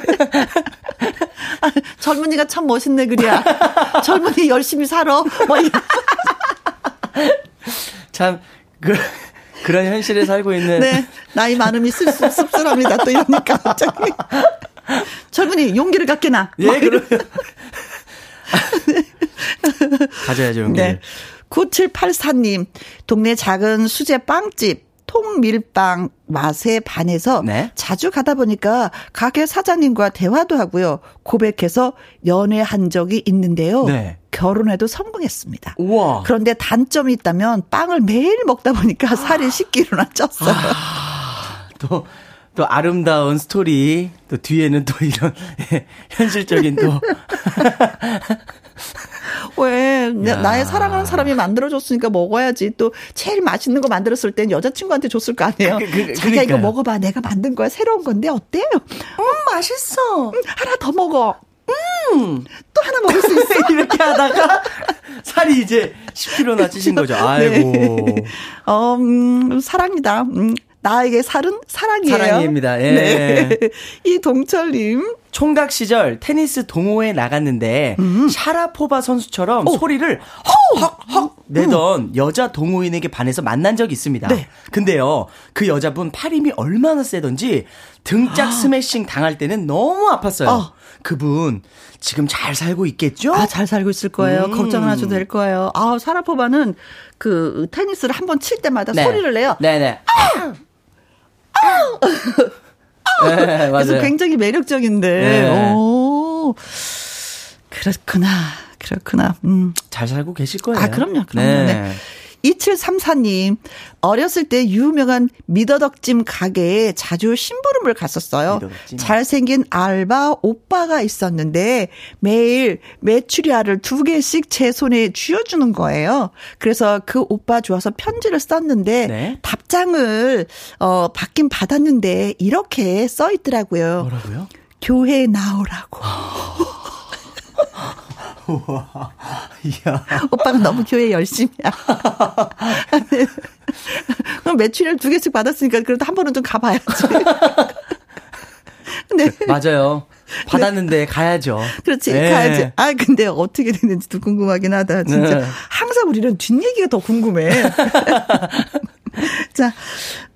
아, 젊은이가 참 멋있네 그래야. 젊은이 열심히 살아. 뭐 이- *laughs* 참, 그, 그런 현실에 살고 있는. 네. 나이 많음이 씁쓸, 씁쓸합니다. 또 이러니까 갑자기. 젊은이 용기를 갖게 나. 예, 그러면. 가져야죠, 용기. 네. 9784님, 동네 작은 수제 빵집, 통밀빵 맛에 반해서 네. 자주 가다 보니까 가게 사장님과 대화도 하고요. 고백해서 연애한 적이 있는데요. 네. 결혼에도 성공했습니다. 우와. 그런데 단점이 있다면 빵을 매일 먹다 보니까 살이 10kg나 쪘어요. 또, 또 아름다운 스토리, 또 뒤에는 또 이런, 예, *laughs* 현실적인 또. 왜 나- 야. 나의 사랑하는 사람이 만들어줬으니까 먹어야지 또 제일 맛있는 거 만들었을 땐 여자친구한테 줬을 거 아니에요. 그, 그, 자기가 이거 그러니까요. 먹어봐 내가 만든 거야 새로운 건데 어때요? 음 맛있어. 음, 하나 더 먹어. 음 또 하나 먹을 수 있어. *laughs* 이렇게 하다가 살이 이제 10kg나 찌신 *laughs* 거죠. 아이고. 네. 어, 음, 사랑이다. 음, 나에게 살은 사랑이에요. 사랑입니다. 예. 네. *laughs* 이 동철님. 총각 시절 테니스 동호회 나갔는데 샤라포바 선수처럼 오. 소리를 헉헉헉 내던 여자 동호인에게 반해서 만난 적이 있습니다. 네. 근데요 그 여자분 팔 힘이 얼마나 세던지 등짝 스매싱 당할 때는 너무 아팠어요. 어. 그분 지금 잘 살고 있겠죠? 아, 잘 살고 있을 거예요. 음. 걱정 안 하셔도 될 거예요. 아, 사라포바는 그 테니스를 한 번 칠 때마다 네. 소리를 내요. 네네. 네, 그래서 맞아요. 굉장히 매력적인데. 네. 오. 그렇구나. 그렇구나. 음. 잘 살고 계실 거예요. 아, 그럼요. 그럼요. 네. 2734님, 어렸을 때 유명한 미더덕찜 가게에 자주 심부름을 갔었어요. 미더덕찜. 잘생긴 알바 오빠가 있었는데 매일 메추리알을 두 개씩 제 손에 쥐어주는 거예요. 그래서 그 오빠 좋아서 편지를 썼는데 네. 답장을 어 받긴 받았는데 이렇게 써 있더라고요. 뭐라고요? 교회에 나오라고. *laughs* 이야. 오빠가 너무 교회 열심이야. 그럼 매출을 두 개씩 받았으니까 그래도 한 번은 좀 가봐야지. 근데 맞아요. 받았는데 가야죠. 그렇지, 네. 가야지. 아, 근데 어떻게 됐는지도 궁금하긴 하다, 진짜. 네. 항상 우리는 뒷얘기가 더 궁금해. *laughs* 자,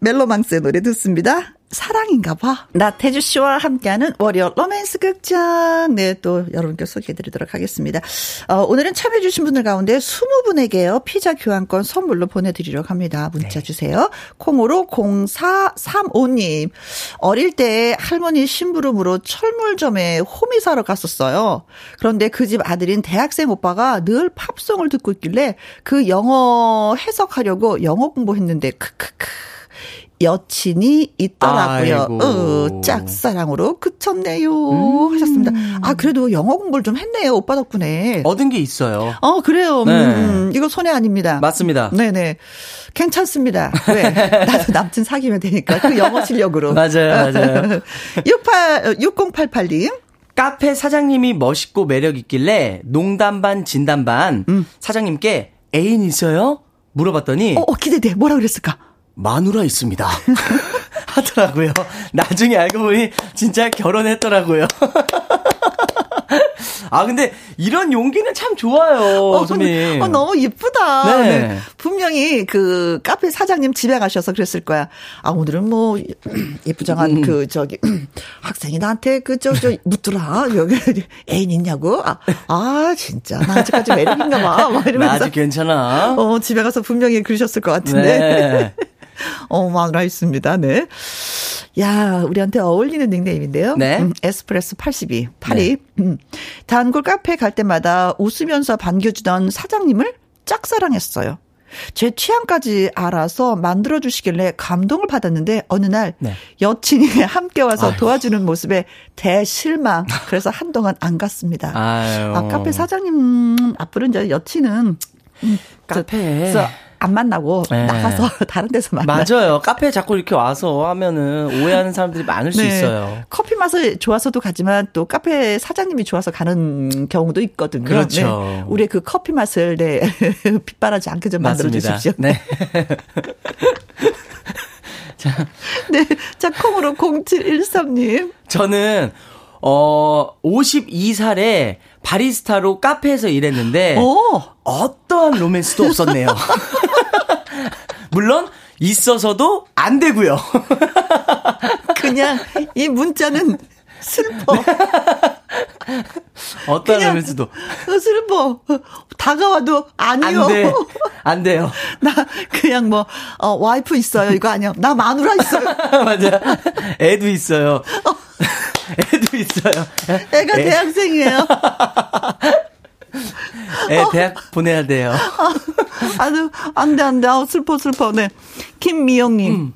멜로망스의 노래 듣습니다. 사랑인가 봐. 나태주 씨와 함께하는 월요 로맨스 극장. 네, 또 여러분께 소개해 드리도록 하겠습니다. 어, 오늘은 참여해 주신 분들 가운데 20분에게요, 피자 교환권 선물로 보내 드리려고 합니다. 문자 주세요. 콩으로 0435님. 어릴 때 할머니 심부름으로 철물점에 호미 사러 갔었어요. 그런데 그 집 아들인 대학생 오빠가 늘 팝송을 듣고 있길래 그 영어 해석하려고 영어 공부했는데, 크크크. 여친이 있더라고요. 아이고. 어, 짝사랑으로 그쳤네요. 음. 하셨습니다. 아, 그래도 영어 공부를 좀 했네요. 오빠 덕분에. 얻은 게 있어요. 어, 그래요. 네. 음, 이거 손해 아닙니다. 맞습니다. 네네. 괜찮습니다. 왜? *laughs* 나도 남친 사귀면 되니까. 그 영어 실력으로. 맞아요, 맞아요. *laughs* 68, 6088님. 카페 사장님이 멋있고 매력 있길래 농담 반 진담 반 사장님께 애인 있어요? 물어봤더니 어, 어, 기대돼. 뭐라 그랬을까? 마누라 있습니다. *laughs* 하더라고요. 나중에 알고 보니 진짜 결혼했더라고요. *laughs* 아 근데 이런 용기는 참 좋아요, 어, 선배님. 어, 너무 이쁘다. 네. 네. 분명히 그 카페 사장님 집에 가셔서 그랬을 거야. 아, 오늘은 뭐, *clears throat* 예쁘장한 음. 그, 저기, *clears throat* 학생이 나한테 그, 저, 저, 묻더라. 여기 *laughs* 애인 있냐고? 아, 아 진짜. 나 아직까지 매력인가 봐. 막나 이러면서. 아직 괜찮아. 어, 집에 가서 분명히 그러셨을 것 같은데. 네. 어, 마누라 있습니다. 네. 야, 우리한테 어울리는 닉네임인데요. 네. 음, 에스프레소 82, 82. 음. 단골 카페 갈 때마다 웃으면서 반겨주던 사장님을 짝사랑했어요. 제 취향까지 알아서 만들어 주시길래 감동을 받았는데 어느 날 네. 여친이 *laughs* 함께 와서 아이고. 도와주는 모습에 대실망. 그래서 한동안 안 갔습니다. 아유. 아, 카페 사장님 음, 앞으로 이제 여친은 음, 저- 카페. 안 만나고 네. 나가서 *laughs* 다른 데서 만나. 맞아요. 카페에 자꾸 이렇게 와서 하면은 오해하는 사람들이 많을 수 있어요. 네. 커피 맛을 좋아서도 가지만 또 카페 사장님이 좋아서 가는 경우도 있거든요. 그렇죠. 네. 우리의 그 커피 맛을 네. *laughs* 빗바라지 않게 좀 만들어. 주십시오. 네. *laughs* 네. 자, 콩으로 0713님. 저는 어 52살에 바리스타로 카페에서 일했는데 오! 어떠한 로맨스도 없었네요. *laughs* 물론 있어서도 안 되고요. *laughs* 그냥 이 문자는 슬퍼. *laughs* 그냥 로맨스도 어, 슬퍼. 다가와도 아니요. 안 돼. *laughs* 안 돼요. 나 그냥 뭐 어, 와이프 있어요. 이거 아니야. 나 마누라 있어요. *laughs* 맞아. 애도 있어요. 애도 있어요. 애가 애- 대학생이에요. 애 대학 보내야 돼요. 아주 안 돼, 안 돼. 아우, 슬퍼, 슬퍼. 네. 김미영님.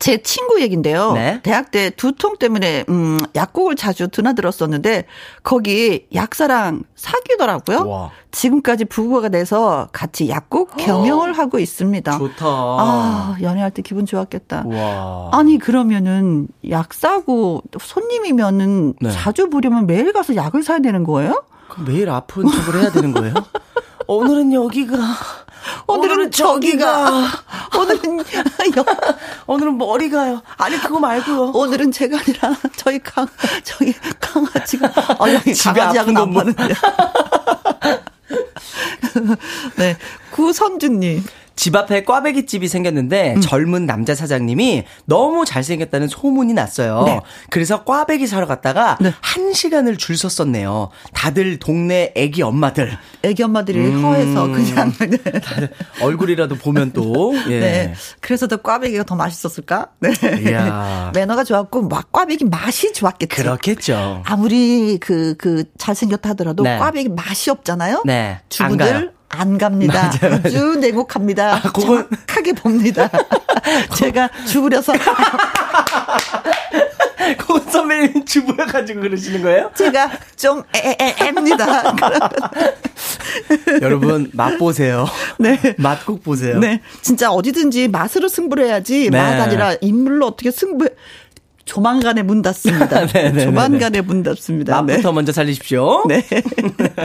제 친구 얘긴데요. 네. 대학 때 두통 때문에 음 약국을 자주 드나들었었는데 거기 약사랑 사귀더라고요. 와. 지금까지 부부가 돼서 같이 약국 경영을 하고 있습니다. 좋다. 아, 연애할 때 기분 좋았겠다. 와. 아니 그러면은 약 사고 손님이면은 네. 자주 보려면 매일 가서 약을 사야 되는 거예요? 매일 아픈 척을 해야 되는 거예요? *laughs* 오늘은 여기가. 오늘은 저기가. *laughs* 오늘은 여, 오늘은 머리가요. 아니 그거 말고요. 오늘은 제가 아니라 저희 강 저희 강아지가. 아 여기 건 파는데. *laughs* 네. 구선주님 집 앞에 꽈배기 집이 생겼는데 음. 젊은 남자 사장님이 너무 잘생겼다는 소문이 났어요. 네. 그래서 꽈배기 사러 갔다가 네. 한 시간을 줄 섰었네요. 다들 동네 애기 엄마들 애기 엄마들이 음. 허해서 그냥 *laughs* 네. 얼굴이라도 보면 또 *laughs* 예. 네. 그래서 더 꽈배기가 더 맛있었을까? 네. 이야. *laughs* 매너가 좋았고 막 꽈배기 맛이 좋았겠지. 그렇겠죠. 아무리 그, 그, 잘생겼다 하더라도 네. 꽈배기 맛이 없잖아요? 네. 안 주부들. 안, 갑니다. 맞아요, 맞아요. 아주 냉혹합니다. 아, 그건- 정확하게 봅니다. *laughs* 제가 주부려서 고 *laughs* 선배님 주부여가지고 그러시는 거예요? 제가 좀 애애입니다. *laughs* 여러분 맛 보세요. 네. 맛 꼭 보세요. 네. 진짜 어디든지 맛으로 승부를 해야지 네. 맛 아니라 인물로 어떻게 승부 조만간에 문 닫습니다. *laughs* 네, 네, 조만간에 문 닫습니다. 네. 맛부터 먼저 살리십시오. 네.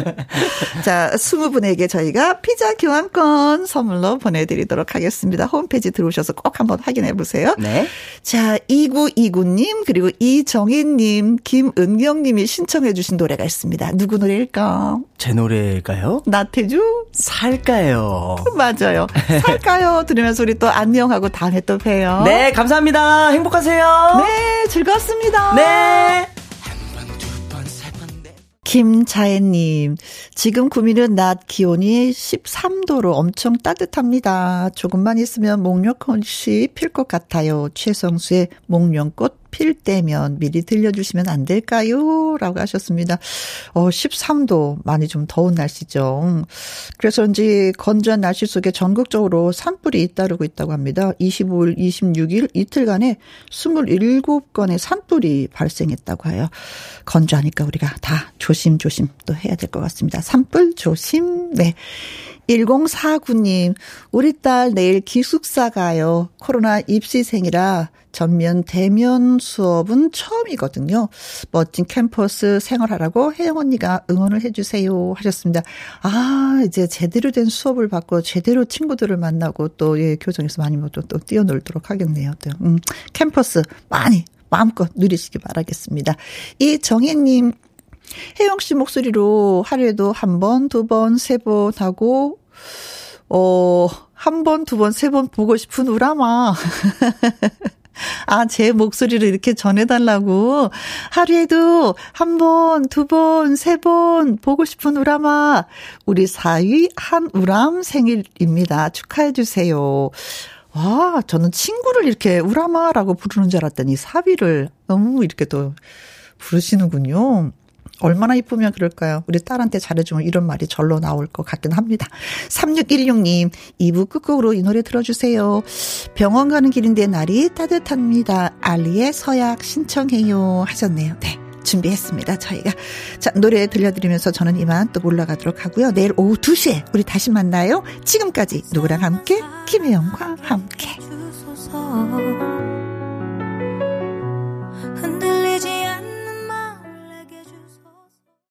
*laughs* 자, 20분에게 저희가 피자 교환권 선물로 보내드리도록 하겠습니다. 홈페이지 들어오셔서 꼭 한번 확인해 보세요. 네. 자, 2929님, 그리고 이정희님, 김은경님이 신청해 주신 노래가 있습니다. 누구 노래일까? 제 노래가요? 나태주? 살까요? 맞아요. 살까요? 들으면서 우리 또 안녕하고 다음에 또 봬요. 네, 감사합니다. 행복하세요. 네, 즐겁습니다. 네. 김자애님, 지금 구미는 낮 기온이 13도로 엄청 따뜻합니다. 조금만 있으면 목련꽃이 필 것 같아요. 최성수의 목련꽃 필 때면 미리 들려주시면 안 될까요? 라고 하셨습니다. 어, 13도 많이 좀 더운 날씨죠. 그래서인지 건조한 날씨 속에 전국적으로 산불이 잇따르고 있다고 합니다. 25일, 26일 이틀간에 27건의 산불이 발생했다고 해요. 건조하니까 우리가 다 조심조심 또 해야 될 것 같습니다. 산불 조심. 네. 1049님, 우리 딸 내일 기숙사 가요. 코로나 입시생이라 전면 대면 수업은 처음이거든요. 멋진 캠퍼스 생활하라고 혜영 언니가 응원을 해주세요 하셨습니다. 아 이제 제대로 된 수업을 받고 제대로 친구들을 만나고 또 예, 교정에서 많이 뭐 또, 또 뛰어놀도록 하겠네요. 또 음, 캠퍼스 많이 마음껏 누리시기 바라겠습니다. 이정혜님 혜영 씨 목소리로 하루에도 한 번, 두 번, 세 번 하고, 어, 한 번, 두 번, 세 번 보고 싶은 우라마. *laughs* 아, 제 목소리를 이렇게 전해달라고. 하루에도 한 번, 두 번, 세 번 보고 싶은 우라마. 우리 사위 한우람 생일입니다. 축하해주세요. 와, 저는 친구를 이렇게 우라마라고 부르는 줄 알았더니 사위를 너무 이렇게 또 부르시는군요. 얼마나 이쁘면 그럴까요? 우리 딸한테 잘해주면 이런 말이 절로 나올 것 같긴 합니다. 3616님, 2부 끝곡으로 이 노래 들어주세요. 병원 가는 길인데 날이 따뜻합니다. 알리의 서약 신청해요. 하셨네요. 네. 준비했습니다. 저희가. 자, 노래 들려드리면서 저는 이만 또 올라가도록 하고요. 내일 오후 2시에 우리 다시 만나요. 지금까지 누구랑 함께? 김혜영과 함께.